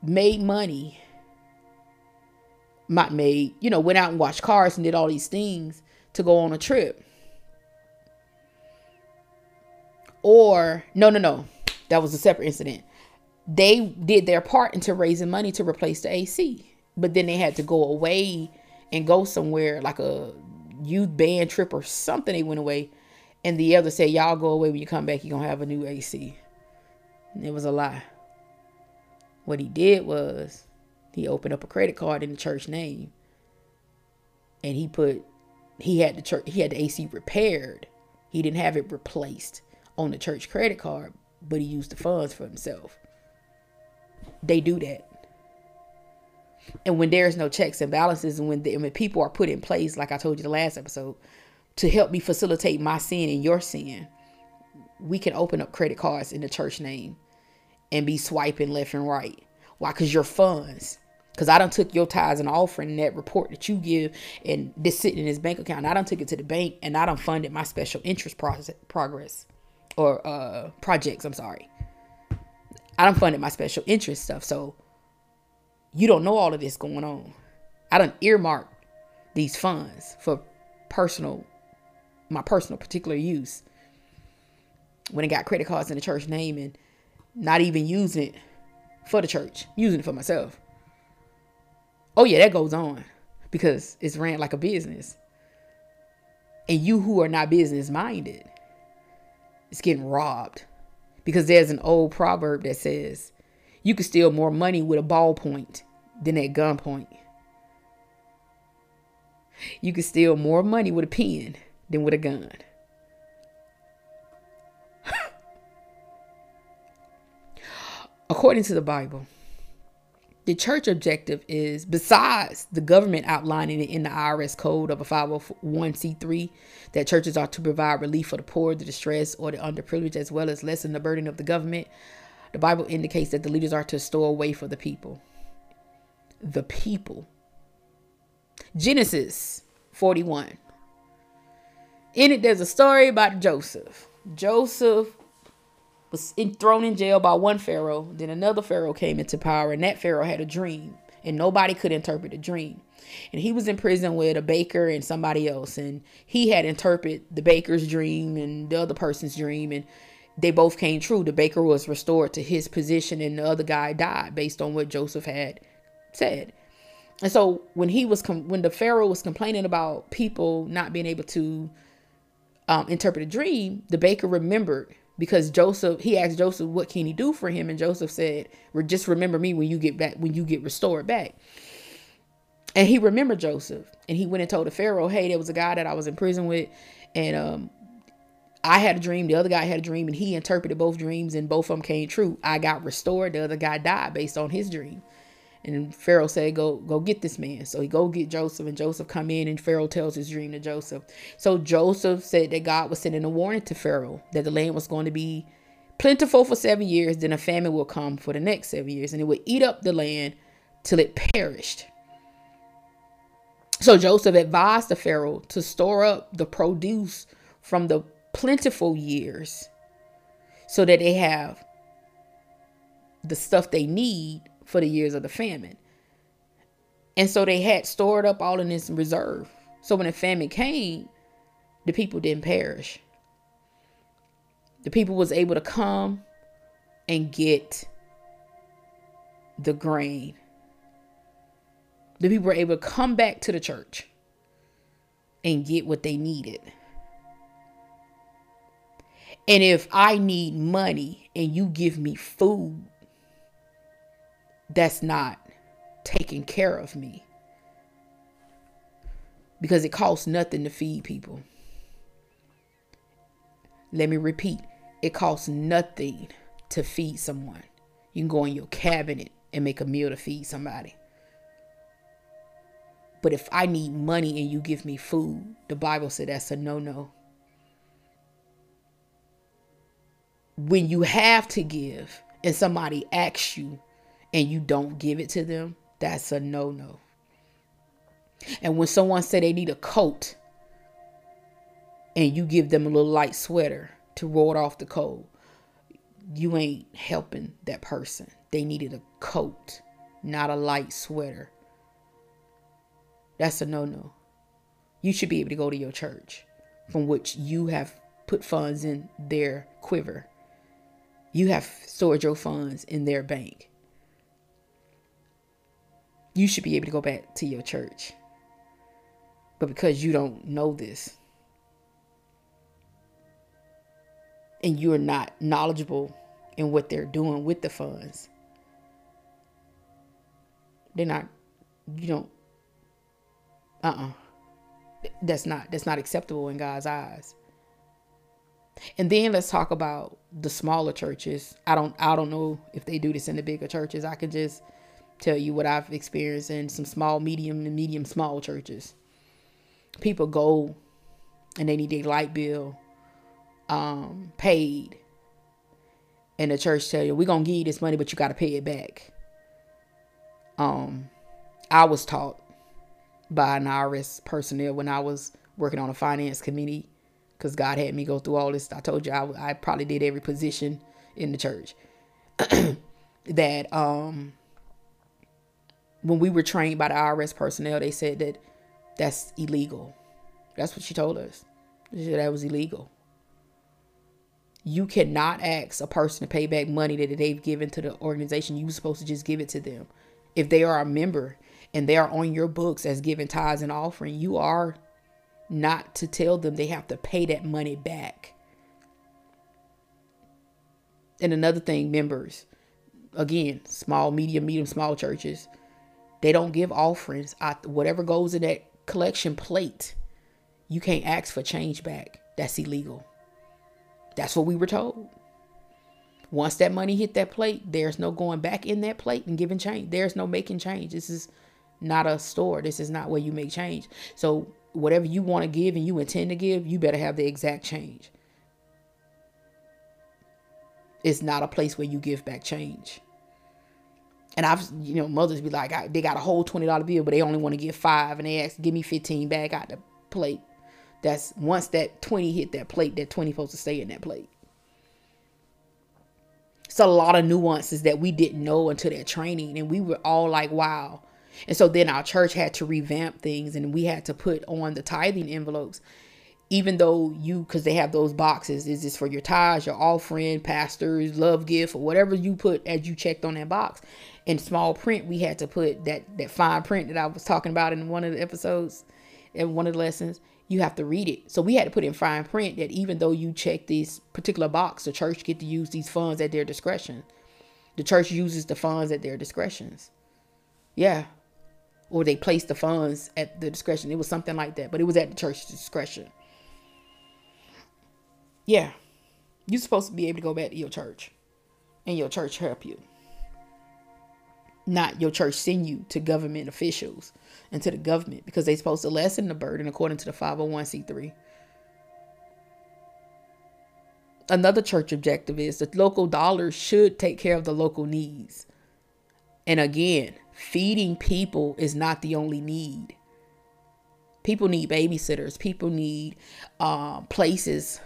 made money, not made, you know, went out and watched cars and did all these things to go on a trip. Or, no, no, no, that was a separate incident. They did their part into raising money to replace the AC, but then they had to go away and go somewhere like a youth band trip or something. They went away and the other said, Y'all go away when you come back, you're to have a new AC. And it was a lie. What he did was he opened up a credit card in the church name and he put, he had the church, he had the AC repaired. He didn't have it replaced on the church credit card, but he used the funds for himself. They do that. And when there's no checks and balances, and when, the, when people are put in place, like I told you the last episode, to help me facilitate my sin and your sin, we can open up credit cards in the church name and be swiping left and right. Why? Because your funds. Because I don't took your tithes and offering that report that you give and this sitting in his bank account. I don't took it to the bank and I don't funded my special interest process, progress or uh, projects. I'm sorry. I don't funded my special interest stuff. So you don't know all of this going on. I don't earmark these funds for personal my personal particular use. When I got credit cards in the church name and not even using it for the church, using it for myself. Oh yeah, that goes on because it's ran like a business. And you who are not business minded, it's getting robbed. Because there's an old proverb that says, you can steal more money with a ballpoint than at gunpoint. You can steal more money with a pen than with a gun. According to the Bible, the church objective is besides the government outlining it in the IRS code of a 501c3 that churches are to provide relief for the poor, the distressed, or the underprivileged, as well as lessen the burden of the government. The Bible indicates that the leaders are to store away for the people. The people. Genesis 41 in it, there's a story about Joseph. Joseph was in, thrown in jail by one Pharaoh. Then another Pharaoh came into power, and that Pharaoh had a dream, and nobody could interpret the dream. And he was in prison with a baker and somebody else, and he had interpreted the baker's dream and the other person's dream, and they both came true. The baker was restored to his position, and the other guy died based on what Joseph had said. And so when he was com- when the Pharaoh was complaining about people not being able to um, interpret a dream, the baker remembered because Joseph, he asked Joseph, what can he do for him? And Joseph said, just remember me when you get back, when you get restored back. And he remembered Joseph and he went and told the Pharaoh, hey, there was a guy that I was in prison with. And um, I had a dream. The other guy had a dream and he interpreted both dreams and both of them came true. I got restored. The other guy died based on his dream. And Pharaoh said, "Go, go get this man." So he go get Joseph, and Joseph come in, and Pharaoh tells his dream to Joseph. So Joseph said that God was sending a warning to Pharaoh that the land was going to be plentiful for seven years, then a famine will come for the next seven years, and it would eat up the land till it perished. So Joseph advised the Pharaoh to store up the produce from the plentiful years so that they have the stuff they need for the years of the famine. And so they had stored up all in this reserve. So when the famine came, the people didn't perish. The people was able to come and get the grain. The people were able to come back to the church and get what they needed. And if I need money and you give me food, that's not taking care of me. Because it costs nothing to feed people. Let me repeat it costs nothing to feed someone. You can go in your cabinet and make a meal to feed somebody. But if I need money and you give me food, the Bible said that's a no no. When you have to give and somebody asks you and you don't give it to them, that's a no no. And when someone say they need a coat and you give them a little light sweater to ward off the cold, you ain't helping that person. They needed a coat, not a light sweater. That's a no no. You should be able to go to your church from which you have put funds in their quiver. You have stored your funds in their bank. You should be able to go back to your church. But because you don't know this, and you're not knowledgeable in what they're doing with the funds, they're not, you don't, uh uh-uh. uh. That's not, that's not acceptable in God's eyes. And then let's talk about the smaller churches. I don't I don't know if they do this in the bigger churches. I could just tell you what I've experienced in some small, medium, and medium small churches. People go and they need their light bill um, paid, and the church tell you, "We're gonna give you this money, but you got to pay it back." Um, I was taught by an IRS personnel when I was working on a finance committee, because God had me go through all this. I told you I, I probably did every position in the church. that um when we were trained by the IRS personnel, they said that that's illegal. That's what she told us. that was illegal. You cannot ask a person to pay back money that they've given to the organization. You're supposed to just give it to them. If they are a member and they are on your books as giving tithes and offering, you are not to tell them they have to pay that money back. And another thing, members, again, small, medium, medium, small churches, they don't give offerings. whatever goes in that collection plate, you can't ask for change back. That's illegal. That's what we were told. Once that money hit that plate, there's no going back in that plate and giving change. There's no making change. This is not a store. This is not where you make change. So whatever you want to give and you intend to give, you better have the exact change. It's not a place where you give back change. And I've, you know, mothers be like, I, they got a whole twenty dollar bill, but they only want to give five, and they ask, give me fifteen back out the plate. That's once that 20 hit that plate, that 20 supposed to stay in that plate. It's a lot of nuances that we didn't know until that training. And we were all like, wow. And so then our church had to revamp things and we had to put on the tithing envelopes. Even though you, because they have those boxes, is this for your tithes, your offering, pastors, love gift, or whatever you put as you checked on that box. In small print, we had to put that that fine print that I was talking about in one of the episodes, in one of the lessons you have to read it. So we had to put in fine print that even though you check this particular box, the church get to use these funds at their discretion. The church uses the funds at their discretions. Yeah. Or they place the funds at the discretion. It was something like that, but it was at the church's discretion. Yeah. You're supposed to be able to go back to your church and your church help you. Not your church send you to government officials and to the government because they're supposed to lessen the burden according to the 501c3. Another church objective is that local dollars should take care of the local needs. And again, feeding people is not the only need. People need babysitters. People need uh, places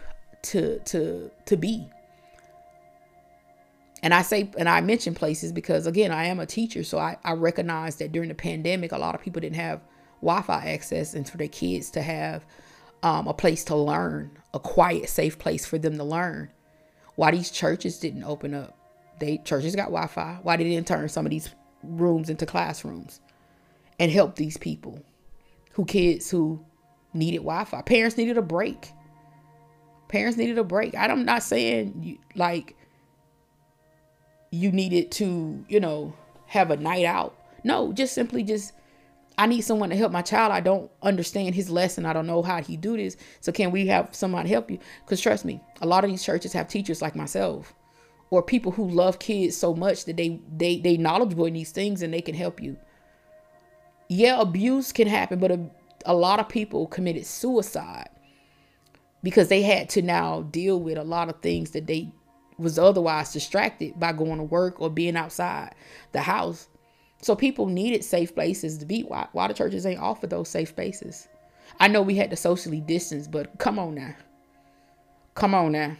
to to to be. And I say, and I mention places because again, I am a teacher, so I, I recognize that during the pandemic, a lot of people didn't have Wi-Fi access, and for their kids to have um, a place to learn, a quiet, safe place for them to learn. Why these churches didn't open up? They churches got Wi-Fi. Why they didn't turn some of these rooms into classrooms and help these people, who kids who needed Wi-Fi? Parents needed a break. Parents needed a break. I'm not saying you, like you needed to, you know, have a night out. No, just simply just I need someone to help my child. I don't understand his lesson. I don't know how he do this. So can we have someone help you? Because trust me, a lot of these churches have teachers like myself or people who love kids so much that they they they knowledgeable in these things and they can help you. Yeah, abuse can happen, but a, a lot of people committed suicide because they had to now deal with a lot of things that they was otherwise distracted by going to work or being outside the house. So people needed safe places to be. Why, why the churches ain't offer those safe spaces? I know we had to socially distance, but come on now. Come on now.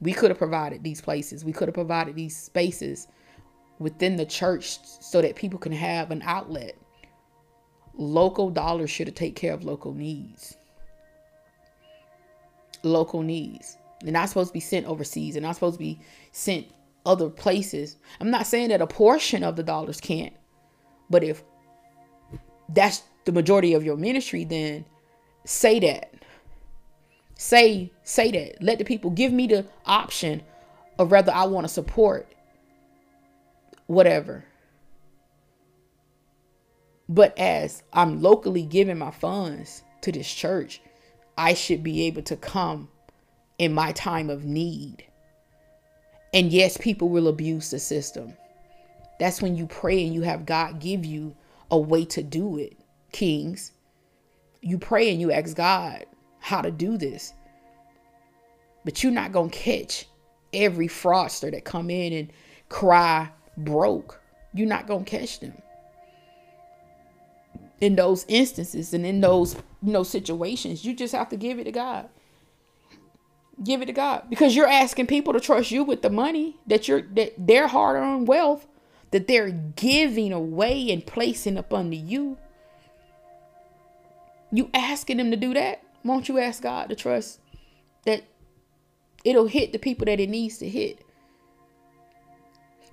We could have provided these places. We could have provided these spaces within the church so that people can have an outlet. Local dollars should have take care of local needs. Local needs. They're not supposed to be sent overseas. They're not supposed to be sent other places. I'm not saying that a portion of the dollars can't, but if that's the majority of your ministry, then say that. Say say that. Let the people give me the option of whether I want to support whatever. But as I'm locally giving my funds to this church, I should be able to come in my time of need. And yes, people will abuse the system. That's when you pray and you have God give you a way to do it, kings. You pray and you ask God how to do this. But you're not going to catch every fraudster that come in and cry broke. You're not going to catch them. In those instances and in those you know situations, you just have to give it to God. Give it to God because you're asking people to trust you with the money that you're that their hard-earned wealth that they're giving away and placing up under you. You asking them to do that? Won't you ask God to trust that it'll hit the people that it needs to hit?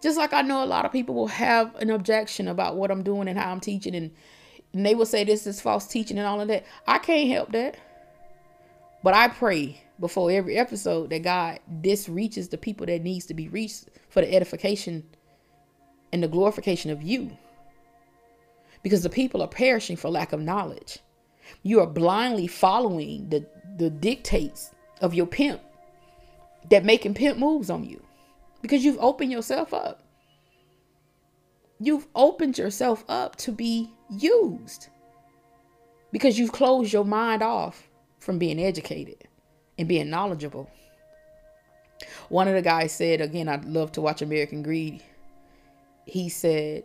Just like I know a lot of people will have an objection about what I'm doing and how I'm teaching, and, and they will say this is false teaching and all of that. I can't help that. But I pray before every episode that God this reaches the people that needs to be reached for the edification and the glorification of you. Because the people are perishing for lack of knowledge. You are blindly following the, the dictates of your pimp that making pimp moves on you. Because you've opened yourself up. You've opened yourself up to be used. Because you've closed your mind off from being educated and being knowledgeable. One of the guys said, again, I'd love to watch American Greed. He said,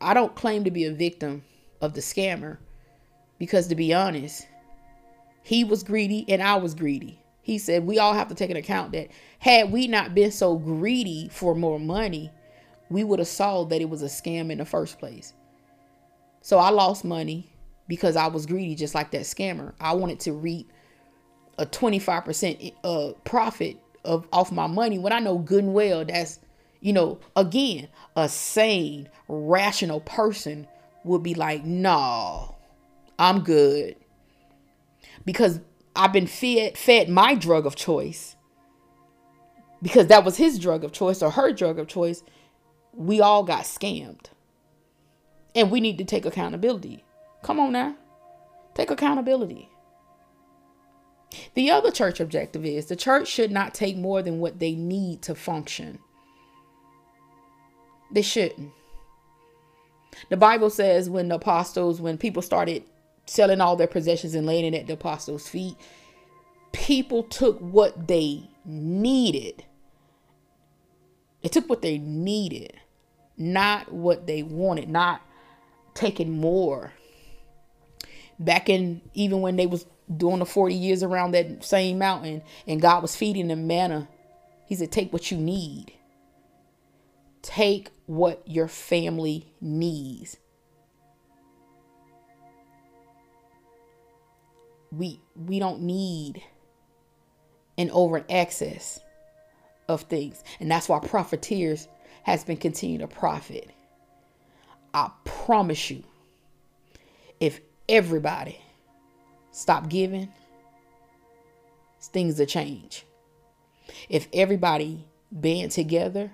I don't claim to be a victim of the scammer because, to be honest, he was greedy and I was greedy. He said, We all have to take an account that had we not been so greedy for more money, we would have saw that it was a scam in the first place. So I lost money because I was greedy, just like that scammer. I wanted to reap a 25% uh, profit of off my money when I know good and well that's, you know, again, a sane, rational person would be like, no, I'm good. Because I've been fed fed my drug of choice. Because that was his drug of choice or her drug of choice. We all got scammed. And we need to take accountability. Come on now. Take accountability. The other church objective is the church should not take more than what they need to function. They shouldn't. The Bible says when the apostles, when people started selling all their possessions and laying it at the apostles' feet, people took what they needed. They took what they needed, not what they wanted, not taking more back in even when they was doing the 40 years around that same mountain and God was feeding them manna. He said, take what you need. Take what your family needs. We we don't need an over excess of things. And that's why profiteers has been continuing to profit. I promise you, if everybody stop giving, things will change. If everybody band together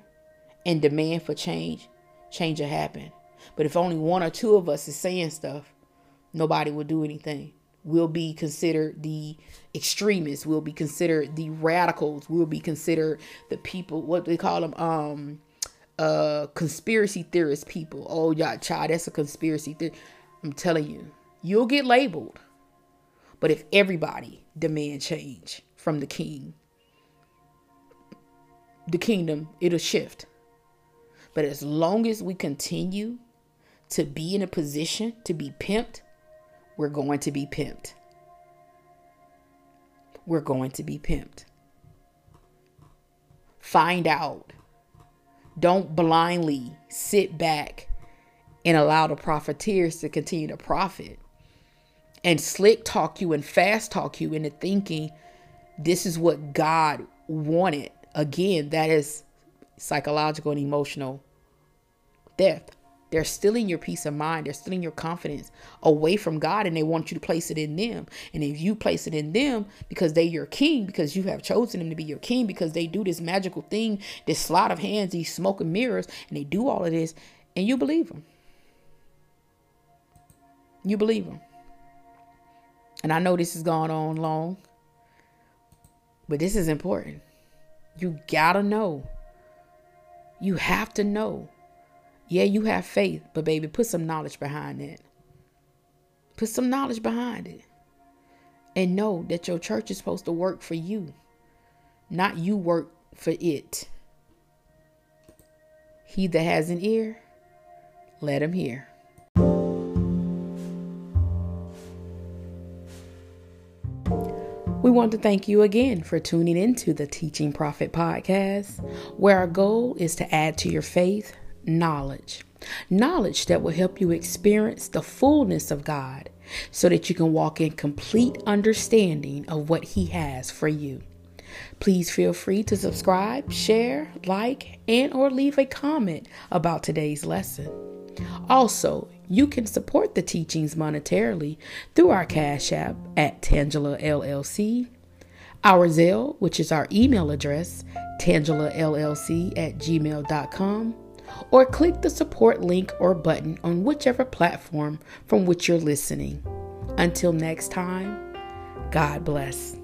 and demand for change, change will happen. But if only one or two of us is saying stuff, nobody will do anything. We'll be considered the extremists. We'll be considered the radicals. We'll be considered the people. What they call them? Um, uh, conspiracy theorist people. Oh, yeah, child, that's a conspiracy theory. I'm telling you, you'll get labeled. But if everybody demand change from the king, the kingdom, it'll shift. But as long as we continue to be in a position to be pimped, we're going to be pimped. We're going to be pimped. Find out. Don't blindly sit back and allow the profiteers to continue to profit and slick talk you and fast talk you into thinking this is what God wanted. Again, that is psychological and emotional death. They're stealing your peace of mind. They're stealing your confidence away from God and they want you to place it in them. And if you place it in them because they your king, because you have chosen them to be your king, because they do this magical thing, this sleight of hands, these smoke and mirrors, and they do all of this, and you believe them. You believe them. And I know this has gone on long, but this is important. You gotta know. You have to know yeah, you have faith, but baby, put some knowledge behind that. Put some knowledge behind it. And know that your church is supposed to work for you, not you work for it. He that has an ear, let him hear. We want to thank you again for tuning into the Teaching Prophet podcast, where our goal is to add to your faith knowledge. Knowledge that will help you experience the fullness of God so that you can walk in complete understanding of what He has for you. Please feel free to subscribe, share, like, and or leave a comment about today's lesson. Also, you can support the teachings monetarily through our Cash App at Tangela LLC, our Zelle, which is our email address, tangelallc at gmail.com, or click the support link or button on whichever platform from which you're listening. Until next time, God bless.